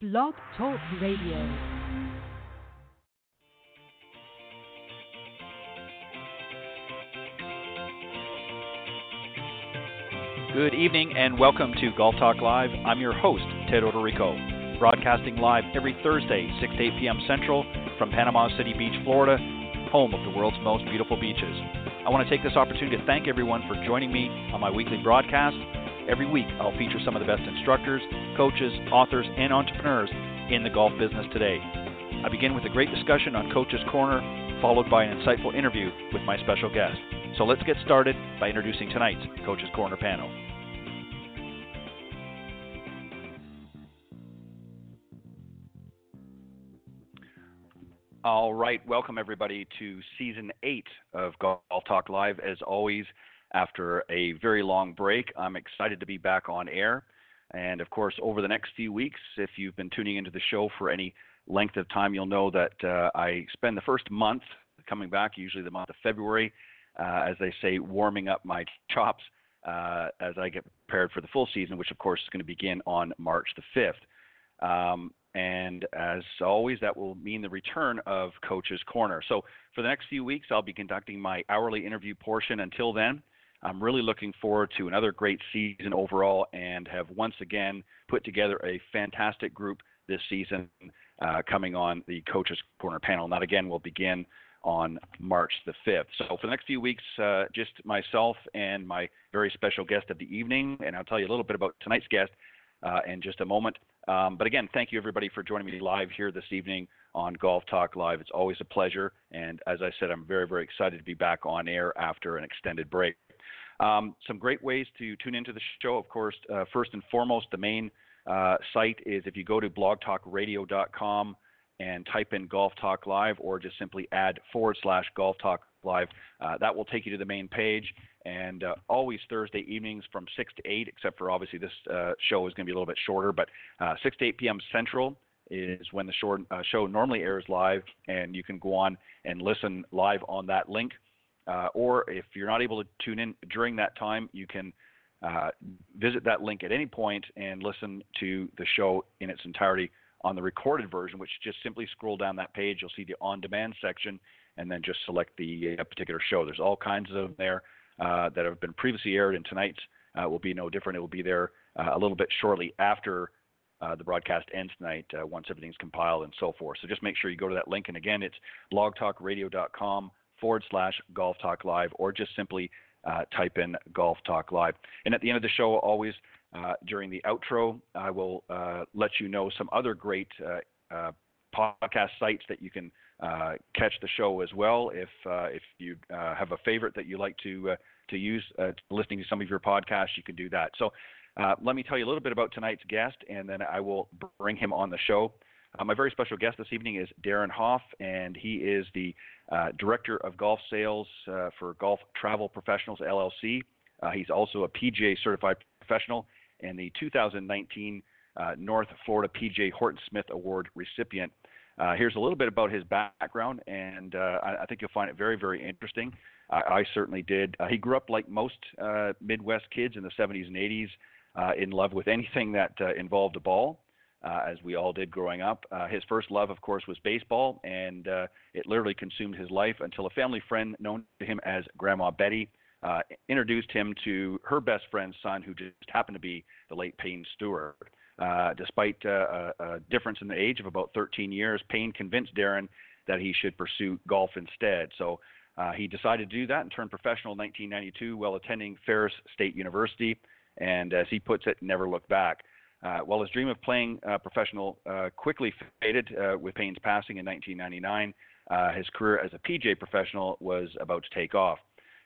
Blog Talk Radio. Good evening and welcome to Golf Talk Live. I'm your host, Ted Odorico, broadcasting live every Thursday, 6 to 8 p.m. Central from Panama City Beach, Florida, home of the world's most beautiful beaches. I want to take this opportunity to thank everyone for joining me on my weekly broadcast. Every week, I'll feature some of the best instructors, coaches, authors, and entrepreneurs in the golf business today. I begin with a great discussion on Coach's Corner, followed by an insightful interview with my special guest. So let's get started by introducing tonight's Coach's Corner panel. All right, welcome everybody to season eight of Golf Talk Live. As always, after a very long break, I'm excited to be back on air. And of course, over the next few weeks, if you've been tuning into the show for any length of time, you'll know that uh, I spend the first month coming back, usually the month of February, uh, as they say, warming up my chops uh, as I get prepared for the full season, which of course is going to begin on March the 5th. Um, and as always, that will mean the return of Coach's Corner. So for the next few weeks, I'll be conducting my hourly interview portion. Until then, I'm really looking forward to another great season overall and have once again put together a fantastic group this season uh, coming on the Coaches Corner panel. And that again will begin on March the 5th. So for the next few weeks, uh, just myself and my very special guest of the evening, and I'll tell you a little bit about tonight's guest uh, in just a moment. Um, but again, thank you everybody for joining me live here this evening on Golf Talk Live. It's always a pleasure, and as I said, I'm very, very excited to be back on air after an extended break. Um, some great ways to tune into the show, of course. Uh, first and foremost, the main uh, site is if you go to blogtalkradio.com and type in Golf Talk Live, or just simply add forward slash Golf Talk Live. Uh, that will take you to the main page. And uh, always Thursday evenings from 6 to 8, except for obviously this uh, show is going to be a little bit shorter, but uh, 6 to 8 p.m. Central is when the short, uh, show normally airs live, and you can go on and listen live on that link. Uh, or if you're not able to tune in during that time, you can visit that link at any point and listen to the show in its entirety on the recorded version, which just simply scroll down that page. You'll see the on demand section and then just select the uh, particular show. There's all kinds of them there uh, that have been previously aired, and tonight's uh, will be no different. It will be there uh, a little bit shortly after uh, the broadcast ends tonight uh, once everything's compiled and so forth. So just make sure you go to that link. And again, it's blogtalkradio.com forward slash golf talk live, or just simply type in golf talk live. And at the end of the show, always uh, during the outro, I will uh, let you know some other great uh, uh podcast sites that you can uh, catch the show as well. If if you have a favorite that you like to to use listening to some of your podcasts, you can do that. So. let me tell you a little bit about tonight's guest, and then I will bring him on the show. My very special guest this evening is Darin Hoff, and he is the Director of Golf Sales for Golf Travel Professionals LLC. he's also a PGA certified professional and the 2019 uh, North Florida PGA Horton Smith Award recipient. Uh, here's a little bit about his background, and uh, I, I, think you'll find it very, very interesting. I, I certainly did. Uh, he grew up like most uh, Midwest kids in the 70s and 80s, uh, in love with anything that involved a ball. As we all did growing up. his first love, of course, was baseball, and it literally consumed his life until a family friend known to him as Grandma Bettye uh, introduced him to her best friend's son, who just happened to be the late Payne Stewart. Uh, despite uh, a, a difference in the age of about 13 years, Payne convinced Darin that he should pursue golf instead. So uh, he decided to do that and turned professional in 1992 while attending Ferris State University, and as he puts it, never looked back. Uh, while his dream of playing uh, professional uh, quickly faded with Payne's passing in 1999, uh, his career as a PGA professional was about to take off.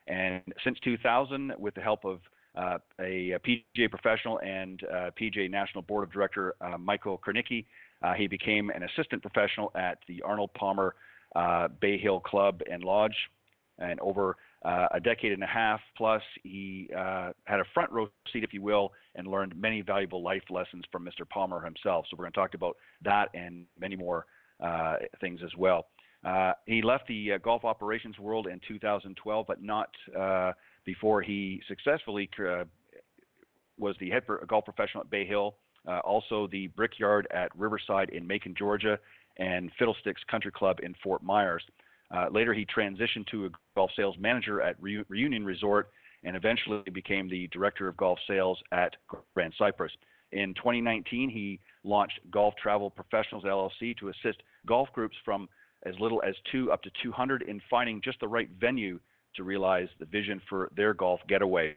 And since 2000, with the help of uh, a, a, PGA professional and uh, PGA National Board of Director uh, Michael Kernicki, he became an assistant professional at the Arnold Palmer Bay Hill Club and Lodge. And over uh, a decade and a half plus, he had a front row seat, if you will, and learned many valuable life lessons from Mr. Palmer himself. So we're going to talk about that and many more things as well. Uh, he left the uh, golf operations world in 2012, but not uh, before he successfully uh, was the head golf professional at Bay Hill uh, also the Brickyard at Riverside in Macon, Georgia, and Fiddlesticks Country Club in Fort Myers. Uh, later, he transitioned to a golf sales manager at Re- Reunion Resort and eventually became the director of golf sales at Grand Cypress. In 2019, he launched Golf Travel Professionals LLC to assist golf groups from as little as two up to 200 in finding just the right venue to realize the vision for their golf getaway.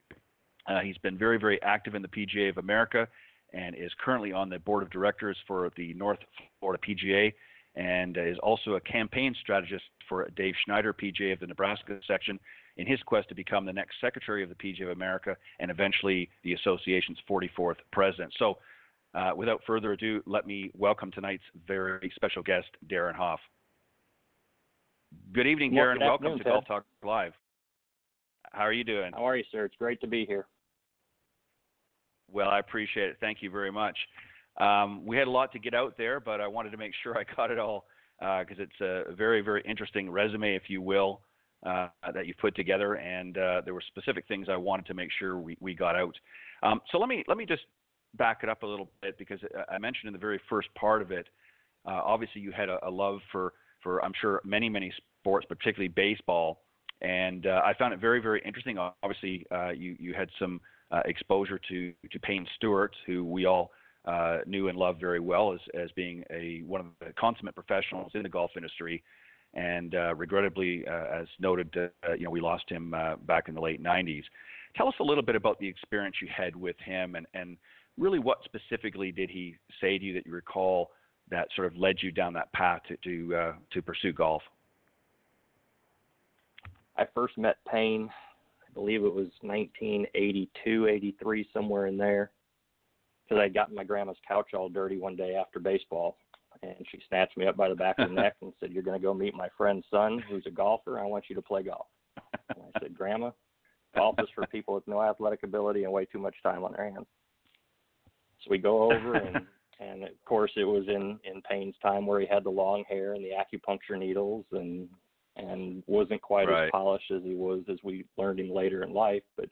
Uh, he's been very, very active in the PGA of America and is currently on the board of directors for the North Florida PGA and is also a campaign strategist for Dave Schneider, PGA of the Nebraska section, in his quest to become the next secretary of the PGA of America and eventually the association's 44th president. So, uh, without further ado, let me welcome tonight's very special guest, Darin Hoff. Good evening, Darin. Well, welcome to Ted. Golf Talk Live. How are you doing? How are you, sir? It's great to be here. Well, I appreciate it. Thank you very much. Um, we had a lot to get out there, but I wanted to make sure I got it all because uh, it's a very, very interesting resume, if you will, uh, that you put together, and uh, there were specific things I wanted to make sure we, we got out. Um, so let me let me just back it up a little bit because I mentioned in the very first part of it, uh, obviously you had a, a, love for for I'm sure many many sports, particularly baseball, and uh, I found it very very interesting. Obviously, uh, you you had some exposure to to Payne Stewart, who we all uh, knew and loved very well as, as being a one of the consummate professionals in the golf industry. And uh, regrettably, uh, as noted, uh, you know, we lost him uh, back in the late 90s. Tell us a little bit about the experience you had with him, and, and really what specifically did he say to you that you recall that sort of led you down that path to to, uh, to pursue golf? I first met Payne, I believe it was 1982, 83, somewhere in there because I'd gotten my grandma's couch all dirty one day after baseball. And she snatched me up by the back of the neck and said, You're going to go meet my friend's son who's a golfer. I want you to play golf. And I said, Grandma, golf is for people with no athletic ability and way too much time on their hands. So we go over and and of course it was in in Payne's time where he had the long hair and the acupuncture needles and and wasn't quite right. as polished as he was as we learned him later in life, but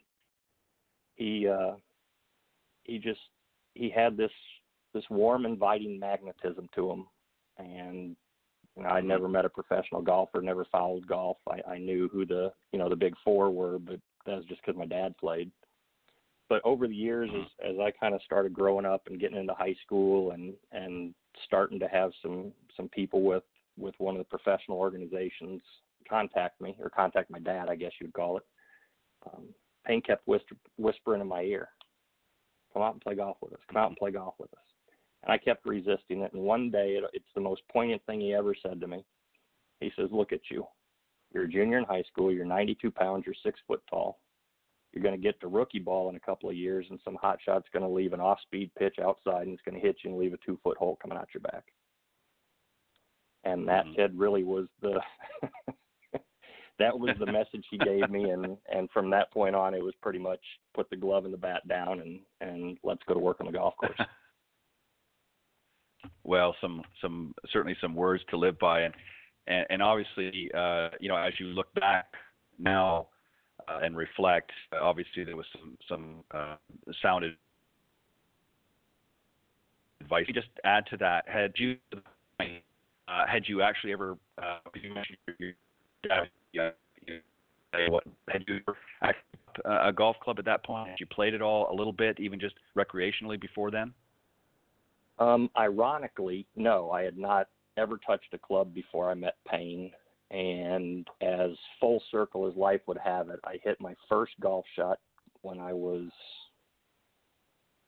he uh he just he had this this warm, inviting magnetism to him, and you know, I Mm-hmm. never met a professional golfer, never followed golf. I, I knew who the you know the big four were, but that was just because my dad played. But over the years, as as I kind of started growing up and getting into high school and and starting to have some some people with with one of the professional organizations contact me or contact my dad, I guess you'd call it. Um, Payne kept whisper, whispering in my ear, come out and play golf with us. Come out and play golf with us. And I kept resisting it. And one day, it, it's the most poignant thing he ever said to me. He says, "Look at you. You're a junior in high school. You're 92 pounds. You're six foot tall. You're going to get to rookie ball in a couple of years, and some hot shot's going to leave an off-speed pitch outside, and it's going to hit you and leave a two-foot hole coming out your back." And that Mhm. kid really was the that was the message he gave me and and from that point on it was pretty much put the glove and the bat down and and let's go to work on the golf course well, some some certainly some words to live by, and and, and obviously, uh, you know, as you look back now uh, and reflect, uh, obviously there was some some uh, sounded advice. You just add to that. Had you uh, had you actually ever? Uh, you mentioned your dad. Yeah, what had you a golf club at that point? Had you played it all a little bit, even just recreationally before then? Um, ironically, no, I had not ever touched a club before I met Payne. And as full circle as life would have it, I hit my first golf shot when I was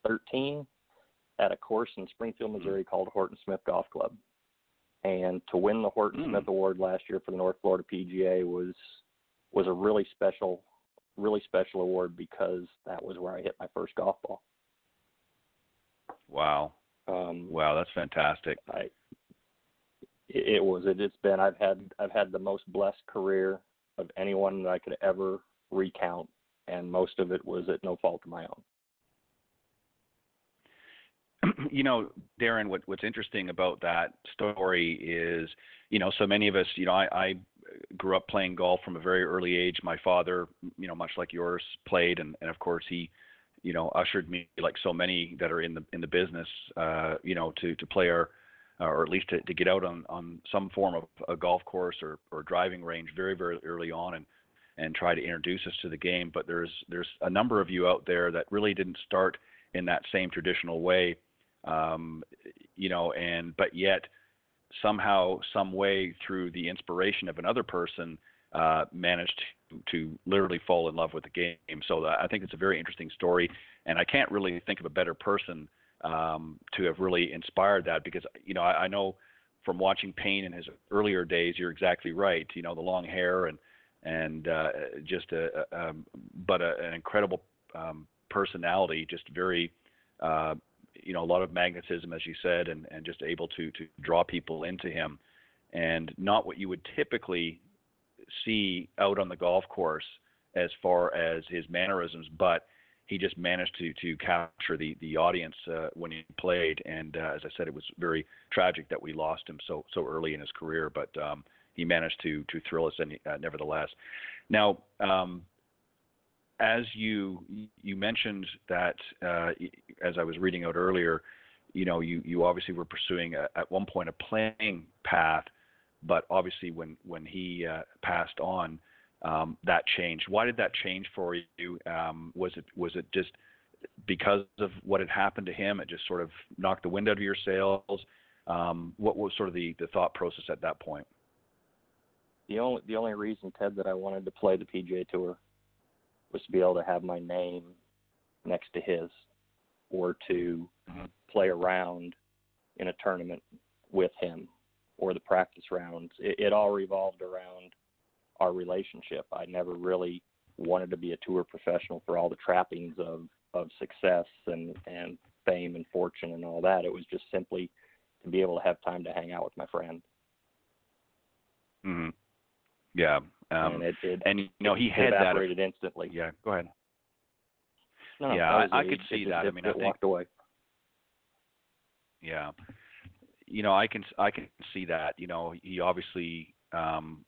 13 at a course in Springfield, Missouri called Horton Smith Golf Club. And to win the Horton Mm. Smith Award last year for the North Florida PGA was was a really special, really special award because that was where I hit my first golf ball. Wow. Um, Wow, that's fantastic. I it, it was it, it's been I've had I've had the most blessed career of anyone that I could ever recount and most of it was at no fault of my own. you know, Darin, what, what's interesting about that story is, you know, so many of us, you know, I, I grew up playing golf from a very early age. My father, you know, much like yours, played, and, and of course he you know, ushered me like so many that are in the in the business, uh, you know, to to play our or at least to, to get out on on some form of a golf course or or driving range very very early on and and try to introduce us to the game. But there's there's a number of you out there that really didn't start in that same traditional way, um, you know, and but yet somehow, some way, through the inspiration of another person, uh, managed to, to literally fall in love with the game. So that, I think it's a very interesting story, and I can't really think of a better person um, to have really inspired that because you know I, I know from watching Payne in his earlier days, you're exactly right. You know the long hair and and uh, just a, a um, but a, an incredible um, personality, just very uh, you know a lot of magnetism, as you said, and and just able to to draw people into him, and not what you would typically see out on the golf course as far as his mannerisms, but he just managed to to capture the the audience uh, when he played. And uh, as I said, it was very tragic that we lost him so so early in his career, but um, he managed to to thrill us any, uh, nevertheless. Now, um, as you you mentioned that uh, as I was reading out earlier, you know you you obviously were pursuing a, at one point a playing path, but obviously when when he uh, passed on, um, that changed. Why did that change for you? Um, was it was it just because of what had happened to him? It just sort of knocked the wind out of your sails. Um, what was sort of the, the thought process at that point? The only the only reason Ted that I wanted to play the PGA Tour was to be able to have my name next to his or to mm-hmm. play around in a tournament with him or the practice rounds. It, it all revolved around our relationship. I never really wanted to be a tour professional for all the trappings of of success and and fame and fortune and all that. It was just simply to be able to have time to hang out with my friend. Mhm. Yeah. Um, and it, it, and you know he had evaporated that instantly. Yeah. Go ahead. No, yeah, I, I, I could see that. I mean, I think walked away. Yeah. You know, I can I can see that. You know, he obviously um,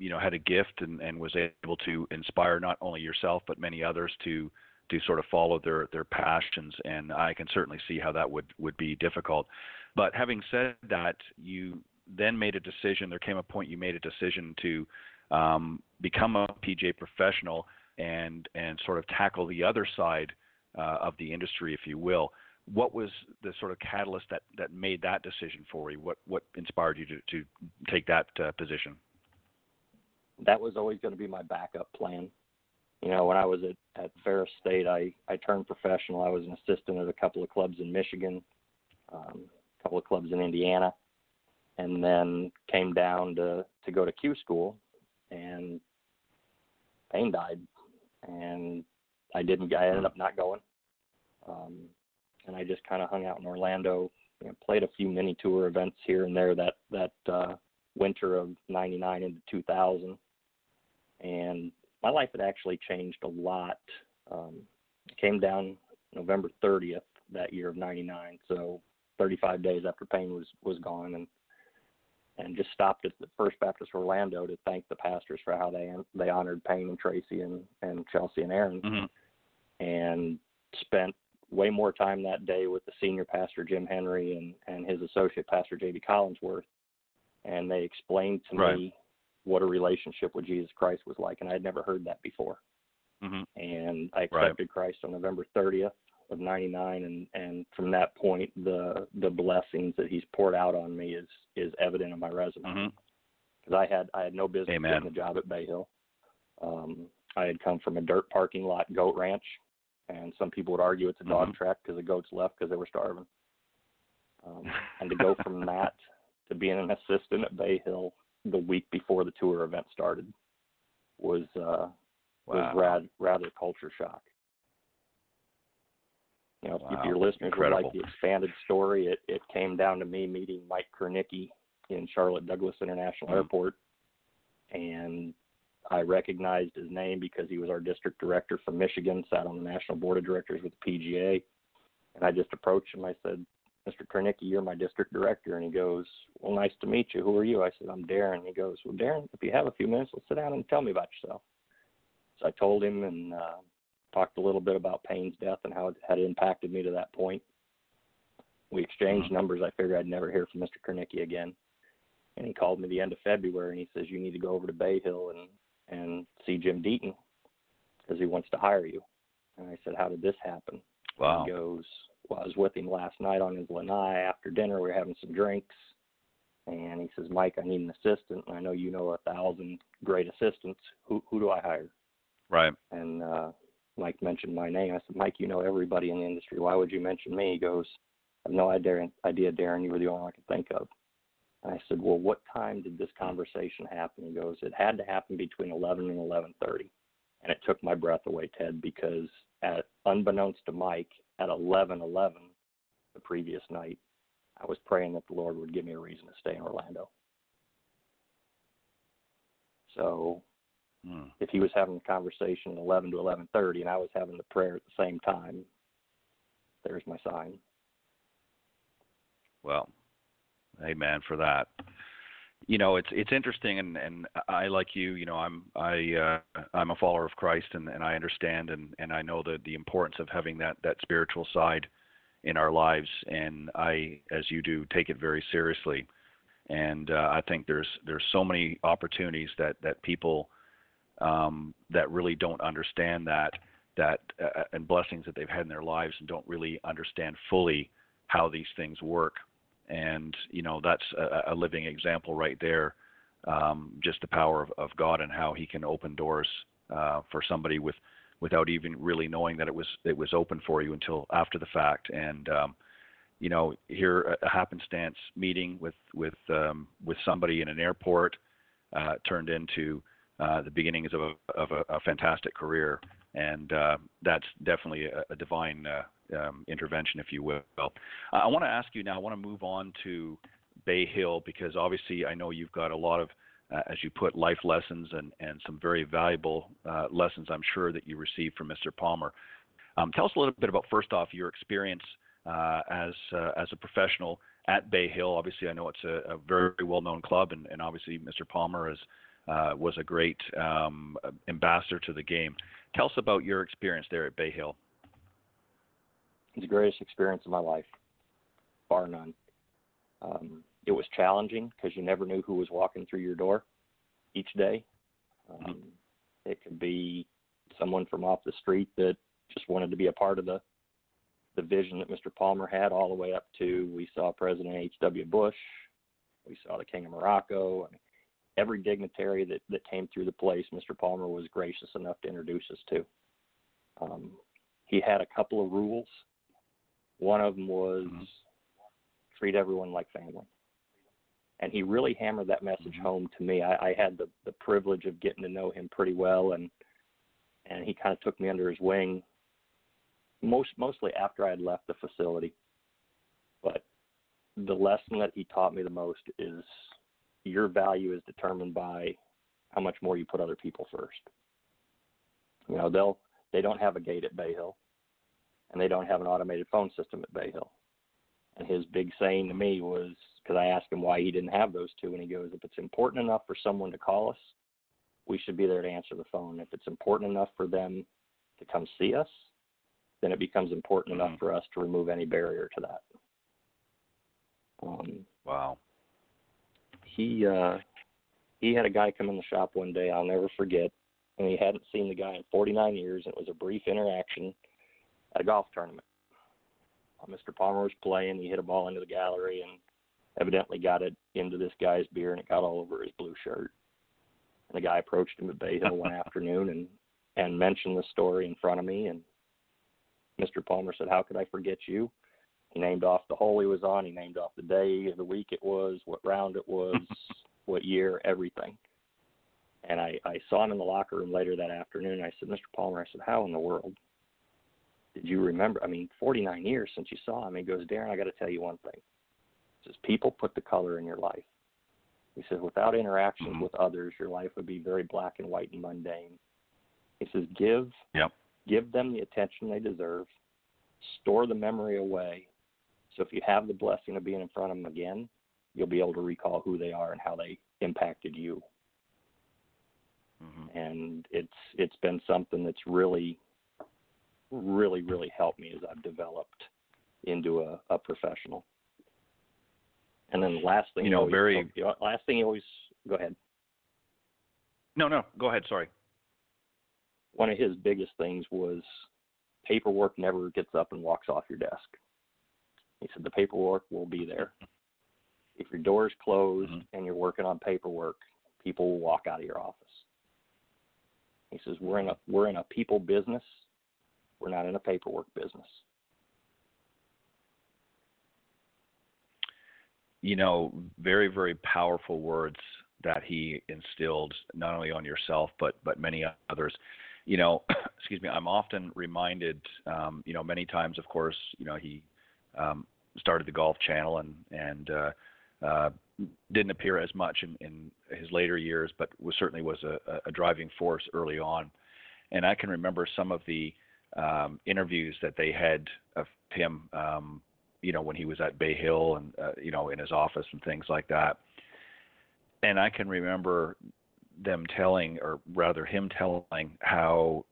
you know had a gift and, and was able to inspire not only yourself but many others to to sort of follow their their passions and I can certainly see how that would would be difficult. But having said that, you then made a decision. There came a point you made a decision to um, become a PGA professional and and sort of tackle the other side uh, of the industry, if you will what was the sort of catalyst that, that made that decision for you? What what inspired you to, to take that uh, position? That was always going to be my backup plan. You know, when I was at, at Ferris State, I, I turned professional. I was an assistant at a couple of clubs in Michigan, um, a couple of clubs in Indiana, and then came down to, to go to Q school. And Payne died, and I didn't. I ended up not going. Um, and I just kind of hung out in Orlando. You know, played a few mini tour events here and there that that uh, winter of '99 into 2000, and my life had actually changed a lot. Um, came down November 30th that year of '99, so 35 days after Payne was was gone, and and just stopped at the First Baptist Orlando to thank the pastors for how they they honored Payne and Tracy and and Chelsea and Aaron, mm-hmm. and spent way more time that day with the senior pastor Jim Henry and and his associate pastor J.B. Collinsworth, and they explained to right. me what a relationship with Jesus Christ was like, and I had never heard that before. Mm-hmm. And I accepted right. Christ on November 30th of '99, and and from that point, the the blessings that He's poured out on me is is evident in my resume. Because mm-hmm. I had I had no business Amen. getting the job at Bay Hill. Um, I had come from a dirt parking lot goat ranch and some people would argue it's a dog mm-hmm. track because the goats left because they were starving. Um, and to go from that to being an assistant at Bay Hill the week before the tour event started was uh, wow. was rad, rather culture shock. You know, wow. if your listeners Incredible. would like the expanded story, it, it came down to me meeting Mike Kernicki in Charlotte Douglas International mm-hmm. Airport, and I recognized his name because he was our district director from Michigan, sat on the national board of directors with the PGA. And I just approached him. I said, Mr. Kernicki, you're my district director. And he goes, Well, nice to meet you. Who are you? I said, I'm Darin. He goes, Well, Darin, if you have a few minutes, let's sit down and tell me about yourself. So I told him, and uh, talked a little bit about Payne's death and how it had impacted me to that point. We exchanged Mhm. numbers. I figured I'd never hear from Mr. Kernicki again. And he called me the end of February and he says, You need to go over to Bay Hill and, and see Jim Deaton because he wants to hire you. And I said, How did this happen? Wow. He goes, Well, I was with him last night on his lanai after dinner. We were having some drinks. And he says, Mike, I need an assistant. And I know you know a thousand great assistants. Who, who do I hire? Right. And uh, Mike mentioned my name. I said, Mike, you know everybody in the industry. Why would you mention me? He goes, I have no idea, idea, Darin. You were the only one I could think of. And I said, Well, what time did this conversation happen? He goes, It had to happen between 11 and 11:30, and it took my breath away, Ted, because at unbeknownst to Mike, at 11:11 the previous night, I was praying that the Lord would give me a reason to stay in Orlando. So Hmm. if he was having a conversation at 11 to 11:30 and I was having the prayer at the same time, there's my sign. Well, amen for that. You know, it's it's interesting, and and I like you. You know, I'm I uh, I'm a follower of Christ, and and I understand, and and I know the the importance of having that that spiritual side in our lives, and I, as you do, take it very seriously. And uh, I think there's there's so many opportunities that that people um, that really don't understand that that uh, and blessings that they've had in their lives and don't really understand fully how these things work. And you know that's a, a living example right there um, just the power of, of god and how he can open doors uh, for somebody with without even really knowing that it was it was open for you until after the fact. And um, you know here a happenstance meeting with with um, with somebody in an airport uh, turned into uh, the beginnings of a of a, a fantastic career and uh, that's definitely a, a divine uh, um, intervention, if you will. I want to ask you now. I want to move on to Bay Hill because obviously I know you've got a lot of, uh, as you put, life lessons and and some very valuable uh, lessons. I'm sure that you received from Mr. Palmer. Um, tell us a little bit about first off your experience as as a professional at Bay Hill. Obviously, I know it's a, a very well-known club, and, and obviously Mr. Palmer is uh, was a great um, ambassador to the game. Tell us about your experience there at Bay Hill. It's the greatest experience of my life, bar none. Um, it was challenging because you never knew who was walking through your door each day. Um, it could be someone from off the street that just wanted to be a part of the the vision that Mr. Palmer had, all the way up to we saw President H.W. Bush, we saw the King of Morocco. I mean, every dignitary that, that came through the place, Mr. Palmer was gracious enough to introduce us to. Um, he had a couple of rules. One of them was Mhm. treat everyone like family. And he really hammered that message home to me. I, I had the, the privilege of getting to know him pretty well, and and he kind of took me under his wing. Most mostly after I had left the facility, but the lesson that he taught me the most is your value is determined by how much more you put other people first. You know, they'll they don't have a gate at Bay Hill, and they don't have an automated phone system at Bay Hill. And his big saying to me was because I asked him why he didn't have those two, and he goes, "If it's important enough for someone to call us, we should be there to answer the phone. If it's important enough for them to come see us, then it becomes important Mhm. enough for us to remove any barrier to that." Um, Wow. He uh he had a guy come in the shop one day I'll never forget and he hadn't seen the guy in 49 years and it was a brief interaction at a golf tournament. Uh, Mr. Palmer was playing, he hit a ball into the gallery and evidently got it into this guy's beer and it got all over his blue shirt. And the guy approached him at Bay Hill one afternoon and and mentioned the story in front of me and Mr. Palmer said, "How could I forget you?" He named off the hole he was on. He named off the day of the week it was, what round it was, what year, everything. And I, I saw him in the locker room later that afternoon. I said, Mr. Palmer, I said, how in the world did you remember? I mean, 49 years since you saw him. He goes, Darin, I got to tell you one thing. He says, people put the color in your life. He says, without interactions Mhm. with others, your life would be very black and white and mundane. He says, give, Yep. give them the attention they deserve, store the memory away. So if you have the blessing of being in front of them again, you'll be able to recall who they are and how they impacted you. hmm And it's it's been something that's really really, really helped me as I've developed into a, a professional. And then the last thing, you know, always, very last thing you always go ahead. No, no, go ahead. Sorry. One of his biggest things was paperwork never gets up and walks off your desk. He said the paperwork will be there. If your door is closed mm-hmm. and you're working on paperwork, people will walk out of your office. He says we're in a we're in a people business. We're not in a paperwork business. You know, very very powerful words that he instilled not only on yourself but but many others. You know, excuse me. I'm often reminded, um, you know, many times, of course, you know, he um, started the Golf Channel and and uh, uh, didn't appear as much in, in his later years, but was certainly was a, a driving force early on. And I can remember some of the um, interviews that they had of him, um, you know, when he was at Bay Hill and uh, you know in his office and things like that. And I can remember them telling, or rather him telling, how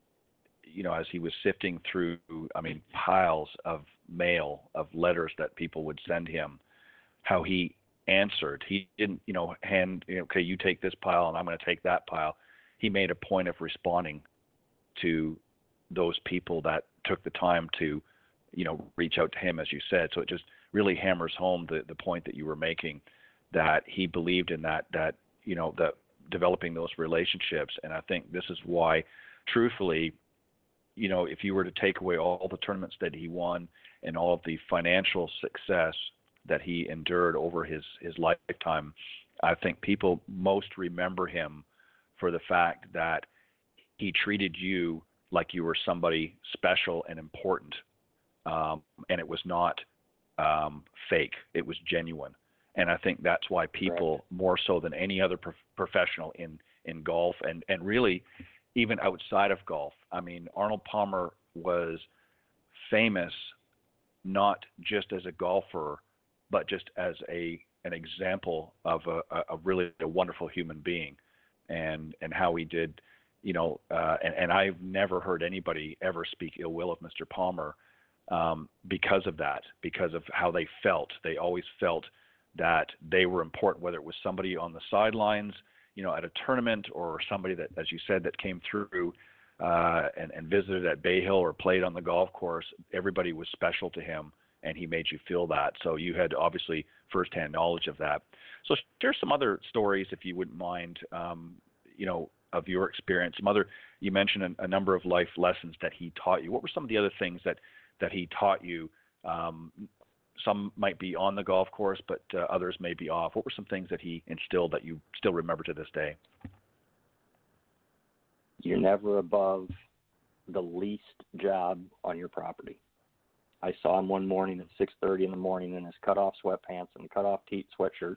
you know as he was sifting through, I mean, piles of mail of letters that people would send him, how he answered. He didn't, you know, hand, you know, okay, you take this pile and I'm going to take that pile. He made a point of responding to those people that took the time to, you know, reach out to him, as you said. So it just really hammers home the the point that you were making, that he believed in that that you know that developing those relationships. And I think this is why, truthfully, you know, if you were to take away all the tournaments that he won and all of the financial success that he endured over his his lifetime, I think people most remember him for the fact that he treated you like you were somebody special and important, um, and it was not um, fake; it was genuine. And I think that's why people, right. more so than any other pro- professional in in golf, and and really even outside of golf. I mean, Arnold Palmer was famous not just as a golfer, but just as a an example of a, a really a wonderful human being, and and how he did, you know, uh, and and I've never heard anybody ever speak ill will of Mr. Palmer um, because of that, because of how they felt. They always felt that they were important, whether it was somebody on the sidelines, you know, at a tournament, or somebody that, as you said, that came through uh, and, and visited at Bay Hill or played on the golf course. Everybody was special to him and he made you feel that. So you had obviously firsthand knowledge of that. So share some other stories, if you wouldn't mind, um, you know, of your experience. Some other, you mentioned a, a, number of life lessons that he taught you. What were some of the other things that that he taught you? Um, some might be on the golf course, but uh, others may be off. What were some things that he instilled that you still remember to this day? You're never above the least job on your property. I saw him one morning at 6:30 in the morning in his cut-off sweatpants and cut-off teat sweatshirt,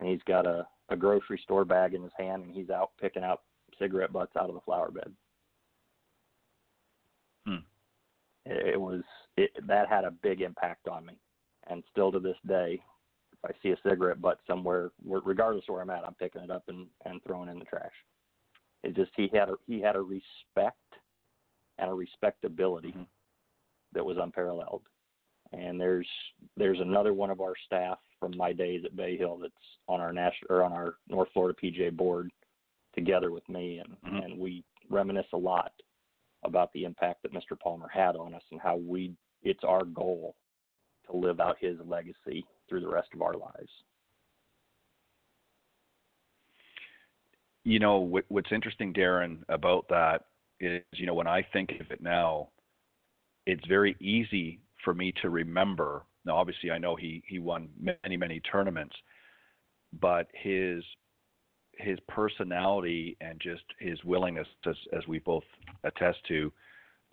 and he's got a a grocery store bag in his hand, and he's out picking out cigarette butts out of the flower bed. Hmm. It, it was it, that had a big impact on me, and still to this day, if I see a cigarette butt somewhere, regardless of where I'm at, I'm picking it up and and throwing it in the trash. It just he had a he had a respect and a respectability. Mm-hmm that was unparalleled. And there's there's another one of our staff from my days at Bay Hill that's on our national or on our North Florida PGA board together with me, and mm-hmm. and we reminisce a lot about the impact that Mr. Palmer had on us and how we it's our goal to live out his legacy through the rest of our lives. You know what's interesting, Darin, about that is you know when I think of it now, it's very easy for me to remember. Now, obviously, I know he he won many many tournaments, but his his personality and just his willingness, as, as we both attest to,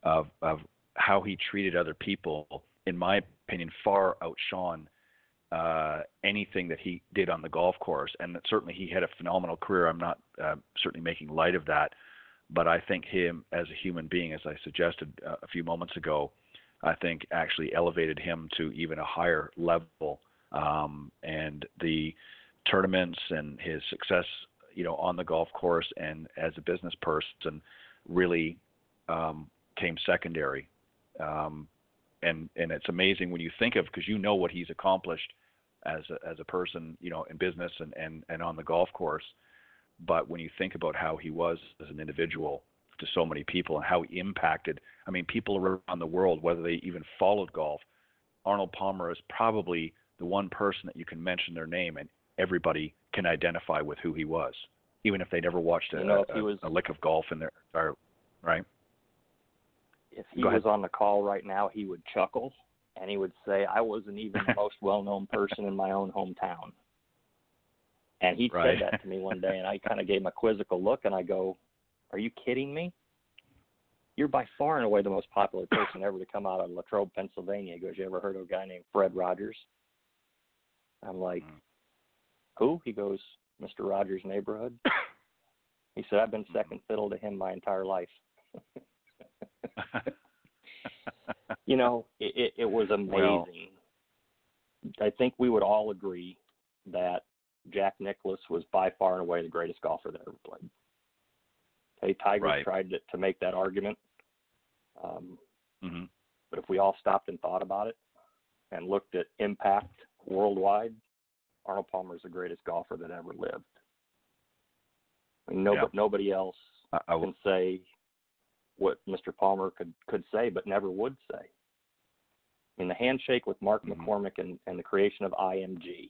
of of how he treated other people, in my opinion, far outshone uh, anything that he did on the golf course. And certainly, he had a phenomenal career. I'm not uh, certainly making light of that, but I think him as a human being, as I suggested uh, a few moments ago, I think actually elevated him to even a higher level. Um, and the tournaments and his success, you know, on the golf course and as a business person really um, came secondary. Um, and and it's amazing when you think of because you know what he's accomplished as a, as a person, you know, in business and, and and on the golf course. But when you think about how he was as an individual to so many people and how he impacted, I mean, people around the world, whether they even followed golf, Arnold Palmer is probably the one person that you can mention their name and everybody can identify with who he was, even if they never watched a, you know, a, was, a lick of golf in their entire right. If he was on the call right now, he would chuckle and he would say, "I wasn't even the most well-known person in my own hometown." And he Right. said that to me one day, and I kind of gave him a quizzical look, and I go, "Are you kidding me? You're by far and away the most popular person ever to come out of Latrobe, Pennsylvania." He goes, "You ever heard of a guy named Fred Rogers?" I'm like, Mm. "Who?" He goes, "Mr. Rogers' Neighborhood." He said, "I've been second fiddle to him my entire life." you know, it, it, it was amazing. Well- I think we would all agree that Jack Nicklaus was by far and away the greatest golfer that ever played. Okay, Tiger Right. tried to, to make that argument, um, hmm but if we all stopped and thought about it and looked at impact worldwide, Arnold Palmer is the greatest golfer that ever lived. I mean, no, Yeah. nobody else I, I will, can say what Mr. Palmer could could say, but never would say. I mean, the handshake with Mark Mhm. McCormack and, and the creation of IMG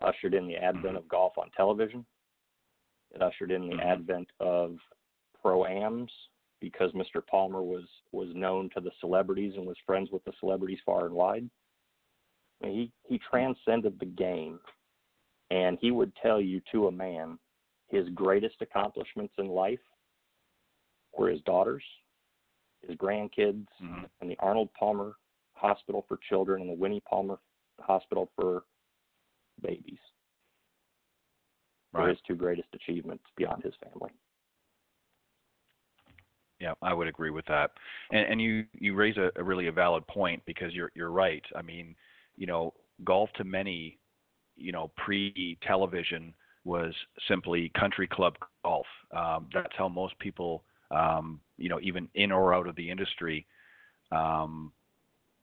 ushered in the advent Mhm. of golf on television. It ushered in the Mhm. advent of pro-ams because Mr. Palmer was was known to the celebrities and was friends with the celebrities far and wide. I mean, he he transcended the game, and he would tell you to a man his greatest accomplishments in life were his daughters, his grandkids, Mhm. and the Arnold Palmer Hospital for Children and the Winnie Palmer Hospital for Babies. Right. Were his two greatest achievements beyond his family. Yeah, I would agree with that. And, and you you raise a, a really a valid point because you're you're right. I mean, you know, golf to many, you know, pre-television was simply country club golf. Um, that's how most people, um, you know, even in or out of the industry, um,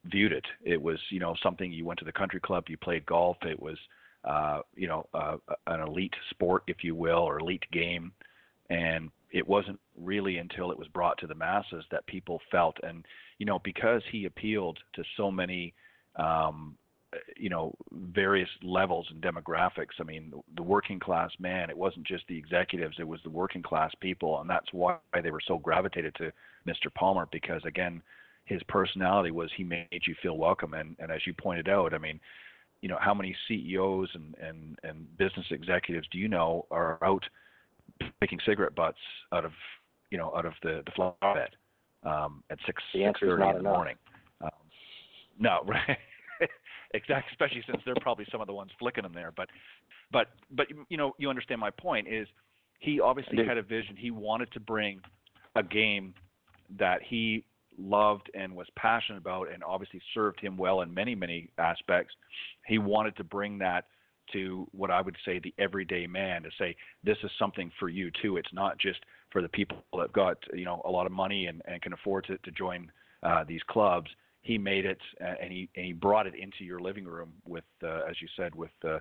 viewed it. It was, you know, something you went to the country club, you played golf. It was, uh, you know, uh, an elite sport, if you will, or elite game. And it wasn't really until it was brought to the masses that people felt, and you know, because he appealed to so many, um, you know, various levels and demographics. I mean, the working class man. It wasn't just the executives; it was the working class people, and that's why they were so gravitated to Mr. Palmer because, again, his personality was he made you feel welcome, and and as you pointed out, I mean, you know, how many CEOs and and and business executives do you know are out picking cigarette butts out of you know out of the the flower bed um, at six six is in the enough. morning. Um, no, right. Exactly. Especially since they're probably some of the ones flicking them there. But but but you know you understand my point is he obviously had a vision. He wanted to bring a game that he loved and was passionate about and obviously served him well in many many aspects he wanted to bring that to what I would say the everyday man to say this is something for you too. It's not just for the people that got you know a lot of money and, and can afford to, to join uh, these clubs. He made it uh, and he and he brought it into your living room with uh, as you said with uh,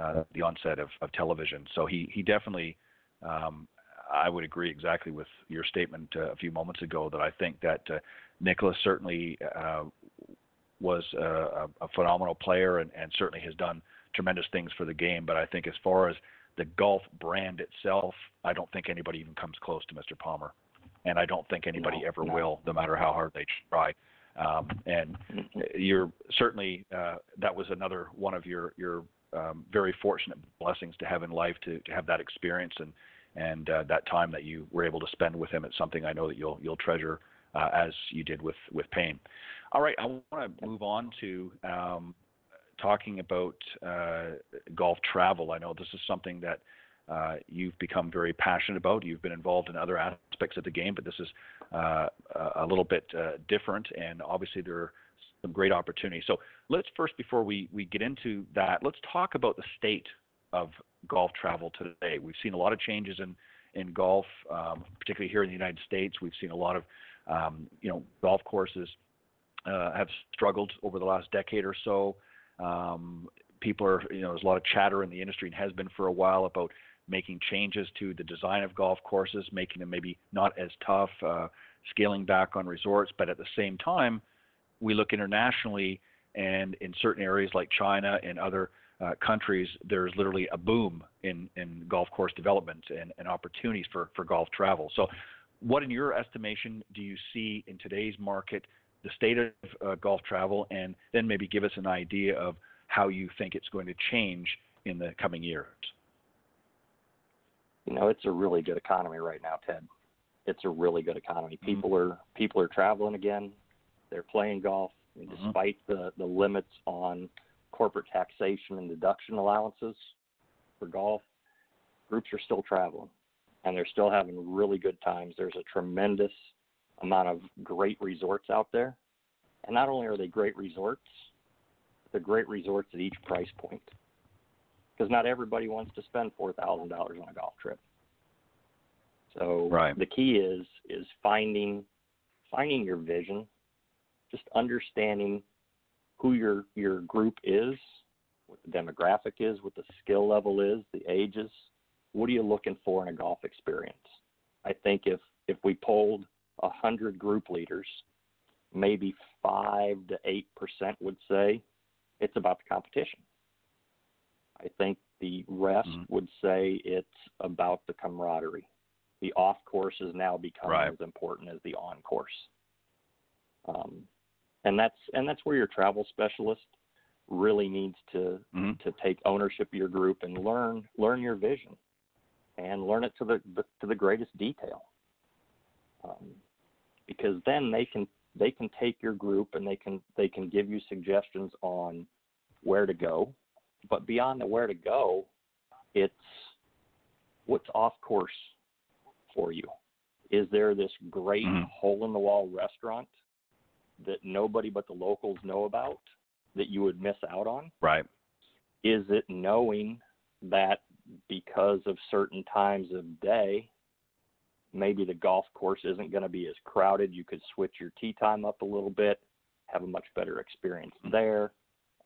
uh, the onset of, of television. So he he definitely um, I would agree exactly with your statement uh, a few moments ago that I think that uh, Nicklaus certainly uh, was a, a a phenomenal player and, and certainly has done tremendous things for the game. But I think as far as the golf brand itself, I don't think anybody even comes close to Mr. Palmer, and I don't think anybody No, ever no. will, no matter how hard they try. Um, and you're certainly uh, that was another one of your your um, very fortunate blessings to have in life to, to have that experience and and uh, that time that you were able to spend with him. It's something I know that you'll you'll treasure uh, as you did with with Payne. All right, I want to move on to um, talking about uh, golf travel. I know this is something that uh, you've become very passionate about. You've been involved in other aspects of the game, but this is uh, a little bit uh, different, and obviously there are some great opportunities. So let's first, before we, we get into that, let's talk about the state of golf travel today. We've seen a lot of changes in in golf, um, particularly here in the United States. We've seen a lot of Um, you know, golf courses uh, have struggled over the last decade or so. Um, people are, you know, there's a lot of chatter in the industry and has been for a while about making changes to the design of golf courses, making them maybe not as tough, uh, scaling back on resorts. But at the same time, we look internationally, and in certain areas like China and other uh, countries, there's literally a boom in, in golf course development and, and opportunities for, for golf travel. So, what, in your estimation, do you see in today's market the state of uh, golf travel, and then maybe give us an idea of how you think it's going to change in the coming years? You know, it's a really good economy right now, Ted. It's a really good economy. Mm-hmm. People are people are traveling again. They're playing golf, and mm-hmm. despite the the limits on corporate taxation and deduction allowances for golf, groups are still traveling, and they're still having really good times. There's a tremendous amount of great resorts out there, and not only are they great resorts, they're great resorts at each price point because not everybody wants to spend four thousand dollars on a golf trip. So right. the key is is finding finding your vision, just understanding who your your group is, what the demographic is, what the skill level is, the ages. What are you looking for in a golf experience? I think if if we polled a hundred group leaders, maybe five to eight percent would say it's about the competition. I think the rest mm-hmm. would say it's about the camaraderie. The off course is now becoming right. as important as the on course. Um, and that's and that's where your travel specialist really needs to mm-hmm. to take ownership of your group and learn learn your vision and learn it to the, the to the greatest detail. Um, because then they can they can take your group and they can they can give you suggestions on where to go but beyond the where to go, it's what's off course for you. Is there this great mm-hmm. hole in the wall restaurant that nobody but the locals know about that you would miss out on? Right. Is it knowing that because of certain times of day, maybe the golf course isn't going to be as crowded? You could switch your tee time up a little bit, have a much better experience mm-hmm. there.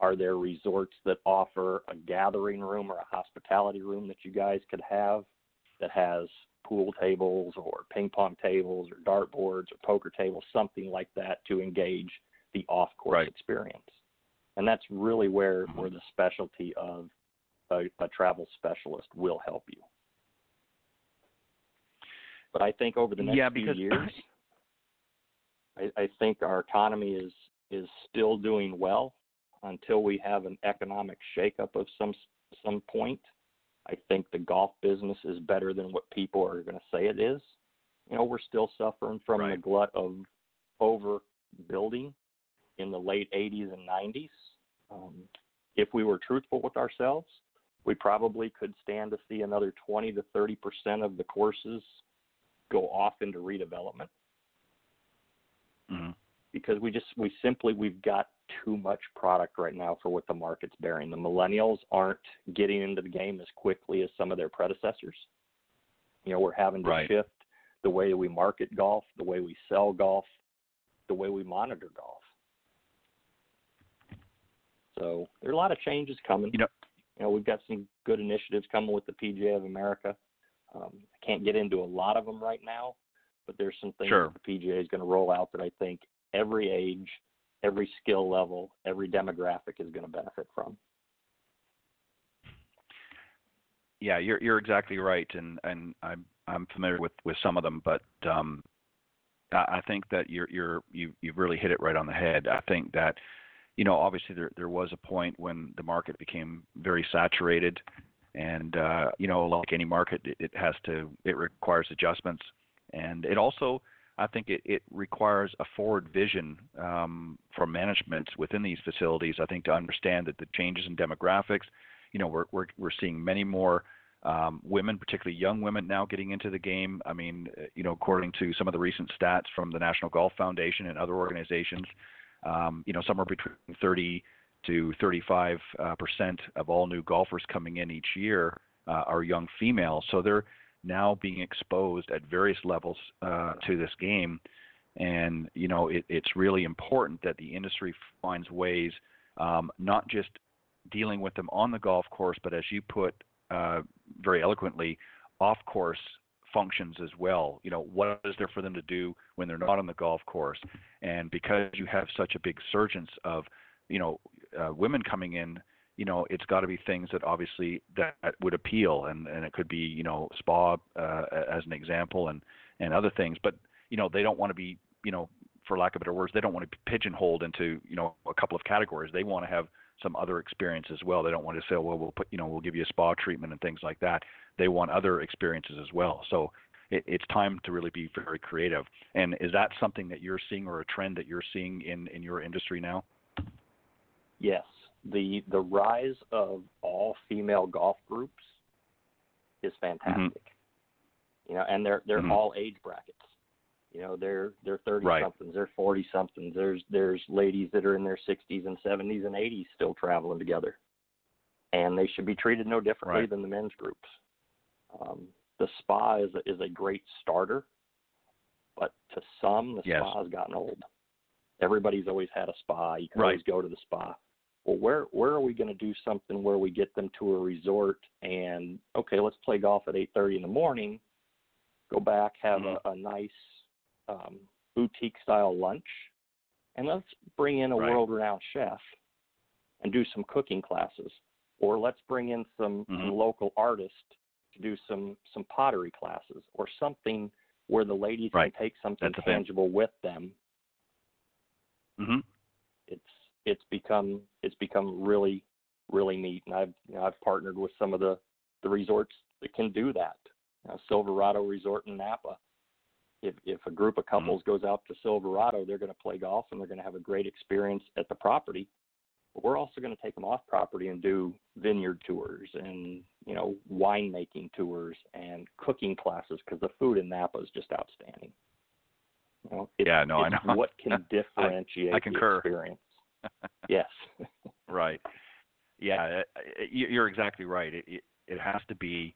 Are there resorts that offer a gathering room or a hospitality room that you guys could have that has pool tables or ping pong tables or dart boards or poker tables, something like that to engage the off course right. experience? And that's really where, mm-hmm. where the specialty of a, a travel specialist will help you. But I think over the next yeah, few years, I, I think our economy is is still doing well until we have an economic shakeup of some some point. I think the golf business is better than what people are going to say it is. You know, we're still suffering from right. the glut of overbuilding in the late 80s and 90s. Um, if we were truthful with ourselves, we probably could stand to see another 20 to 30 percent of the courses go off into redevelopment. Mm-hmm. Because we just we simply we've got too much product right now for what the market's bearing. The millennials aren't getting into the game as quickly as some of their predecessors. You know, we're having to right. shift the way we market golf, the way we sell golf, the way we monitor golf. So there are a lot of changes coming. You know, you know, we've got some good initiatives coming with the PGA of America. Um, I can't get into a lot of them right now, but there's some things sure. the PGA is going to roll out that I think every age every skill level, every demographic is going to benefit from. Yeah, you're you're exactly right, and and I'm I'm familiar with with some of them, but um, I think that you're you're you you've really hit it right on the head. I think that you know obviously there there was a point when the market became very saturated, and uh, you know like any market, it, it has to it requires adjustments, and it also I think it, it requires a forward vision um, from management within these facilities. I think to understand that the changes in demographics, you know, we're we're, we're seeing many more um, women, particularly young women, now getting into the game. I mean, you know, according to some of the recent stats from the National Golf Foundation and other organizations, um, you know, somewhere between 30 to 35 uh, percent of all new golfers coming in each year uh, are young females. So they're now being exposed at various levels uh, to this game. And you know, it, it's really important that the industry finds ways, um, not just dealing with them on the golf course, but as you put uh, very eloquently, off course functions as well. You know, what is there for them to do when they're not on the golf course? And because you have such a big surgence of, you know, uh, women coming in, you know, it's got to be things that obviously that would appeal, and and it could be, you know, spa uh, as an example, and and other things. But you know, they don't want to be, you know, for lack of better words, they don't want to be pigeonholed into, you know, a couple of categories. They want to have some other experience as well. They don't want to say, well, we'll put, you know, we'll give you a spa treatment and things like that. They want other experiences as well. So it, it's time to really be very creative. And is that something that you're seeing or a trend that you're seeing in, in your industry now? Yes. The the rise of all female golf groups is fantastic. Mm-hmm. You know, and they're they're mm-hmm. all age brackets. You know, they're they're thirty right. somethings, they're forty somethings. There's there's ladies that are in their sixties and seventies and eighties still traveling together. And they should be treated no differently right. than the men's groups. Um, the spa is a, is a great starter, but to some, the yes. spa has gotten old. Everybody's always had a spa. You can right. always go to the spa. Well, where where are we going to do something where we get them to a resort and okay, let's play golf at 8:30 in the morning. Go back, have mm-hmm. a, a nice um, boutique style lunch, and let's bring in a right. world renowned chef and do some cooking classes, or let's bring in some, mm-hmm. some local artists to do some some pottery classes or something where the ladies right. can take something That's tangible with them. Mm-hmm. It's become it's become really really neat, and I've you know, I've partnered with some of the the resorts that can do that. You know, Silverado Resort in Napa. If if a group of mm-hmm. couples mm-hmm. goes out to Silverado, they're going to play golf and they're going to have a great experience at the property. But we're also going to take them off property and do vineyard tours and you know winemaking tours and cooking classes because the food in Napa is just outstanding. You know, yeah, no, I know. What can differentiate I, I the experience? Yes. right. Yeah, you're exactly right. It, it it has to be,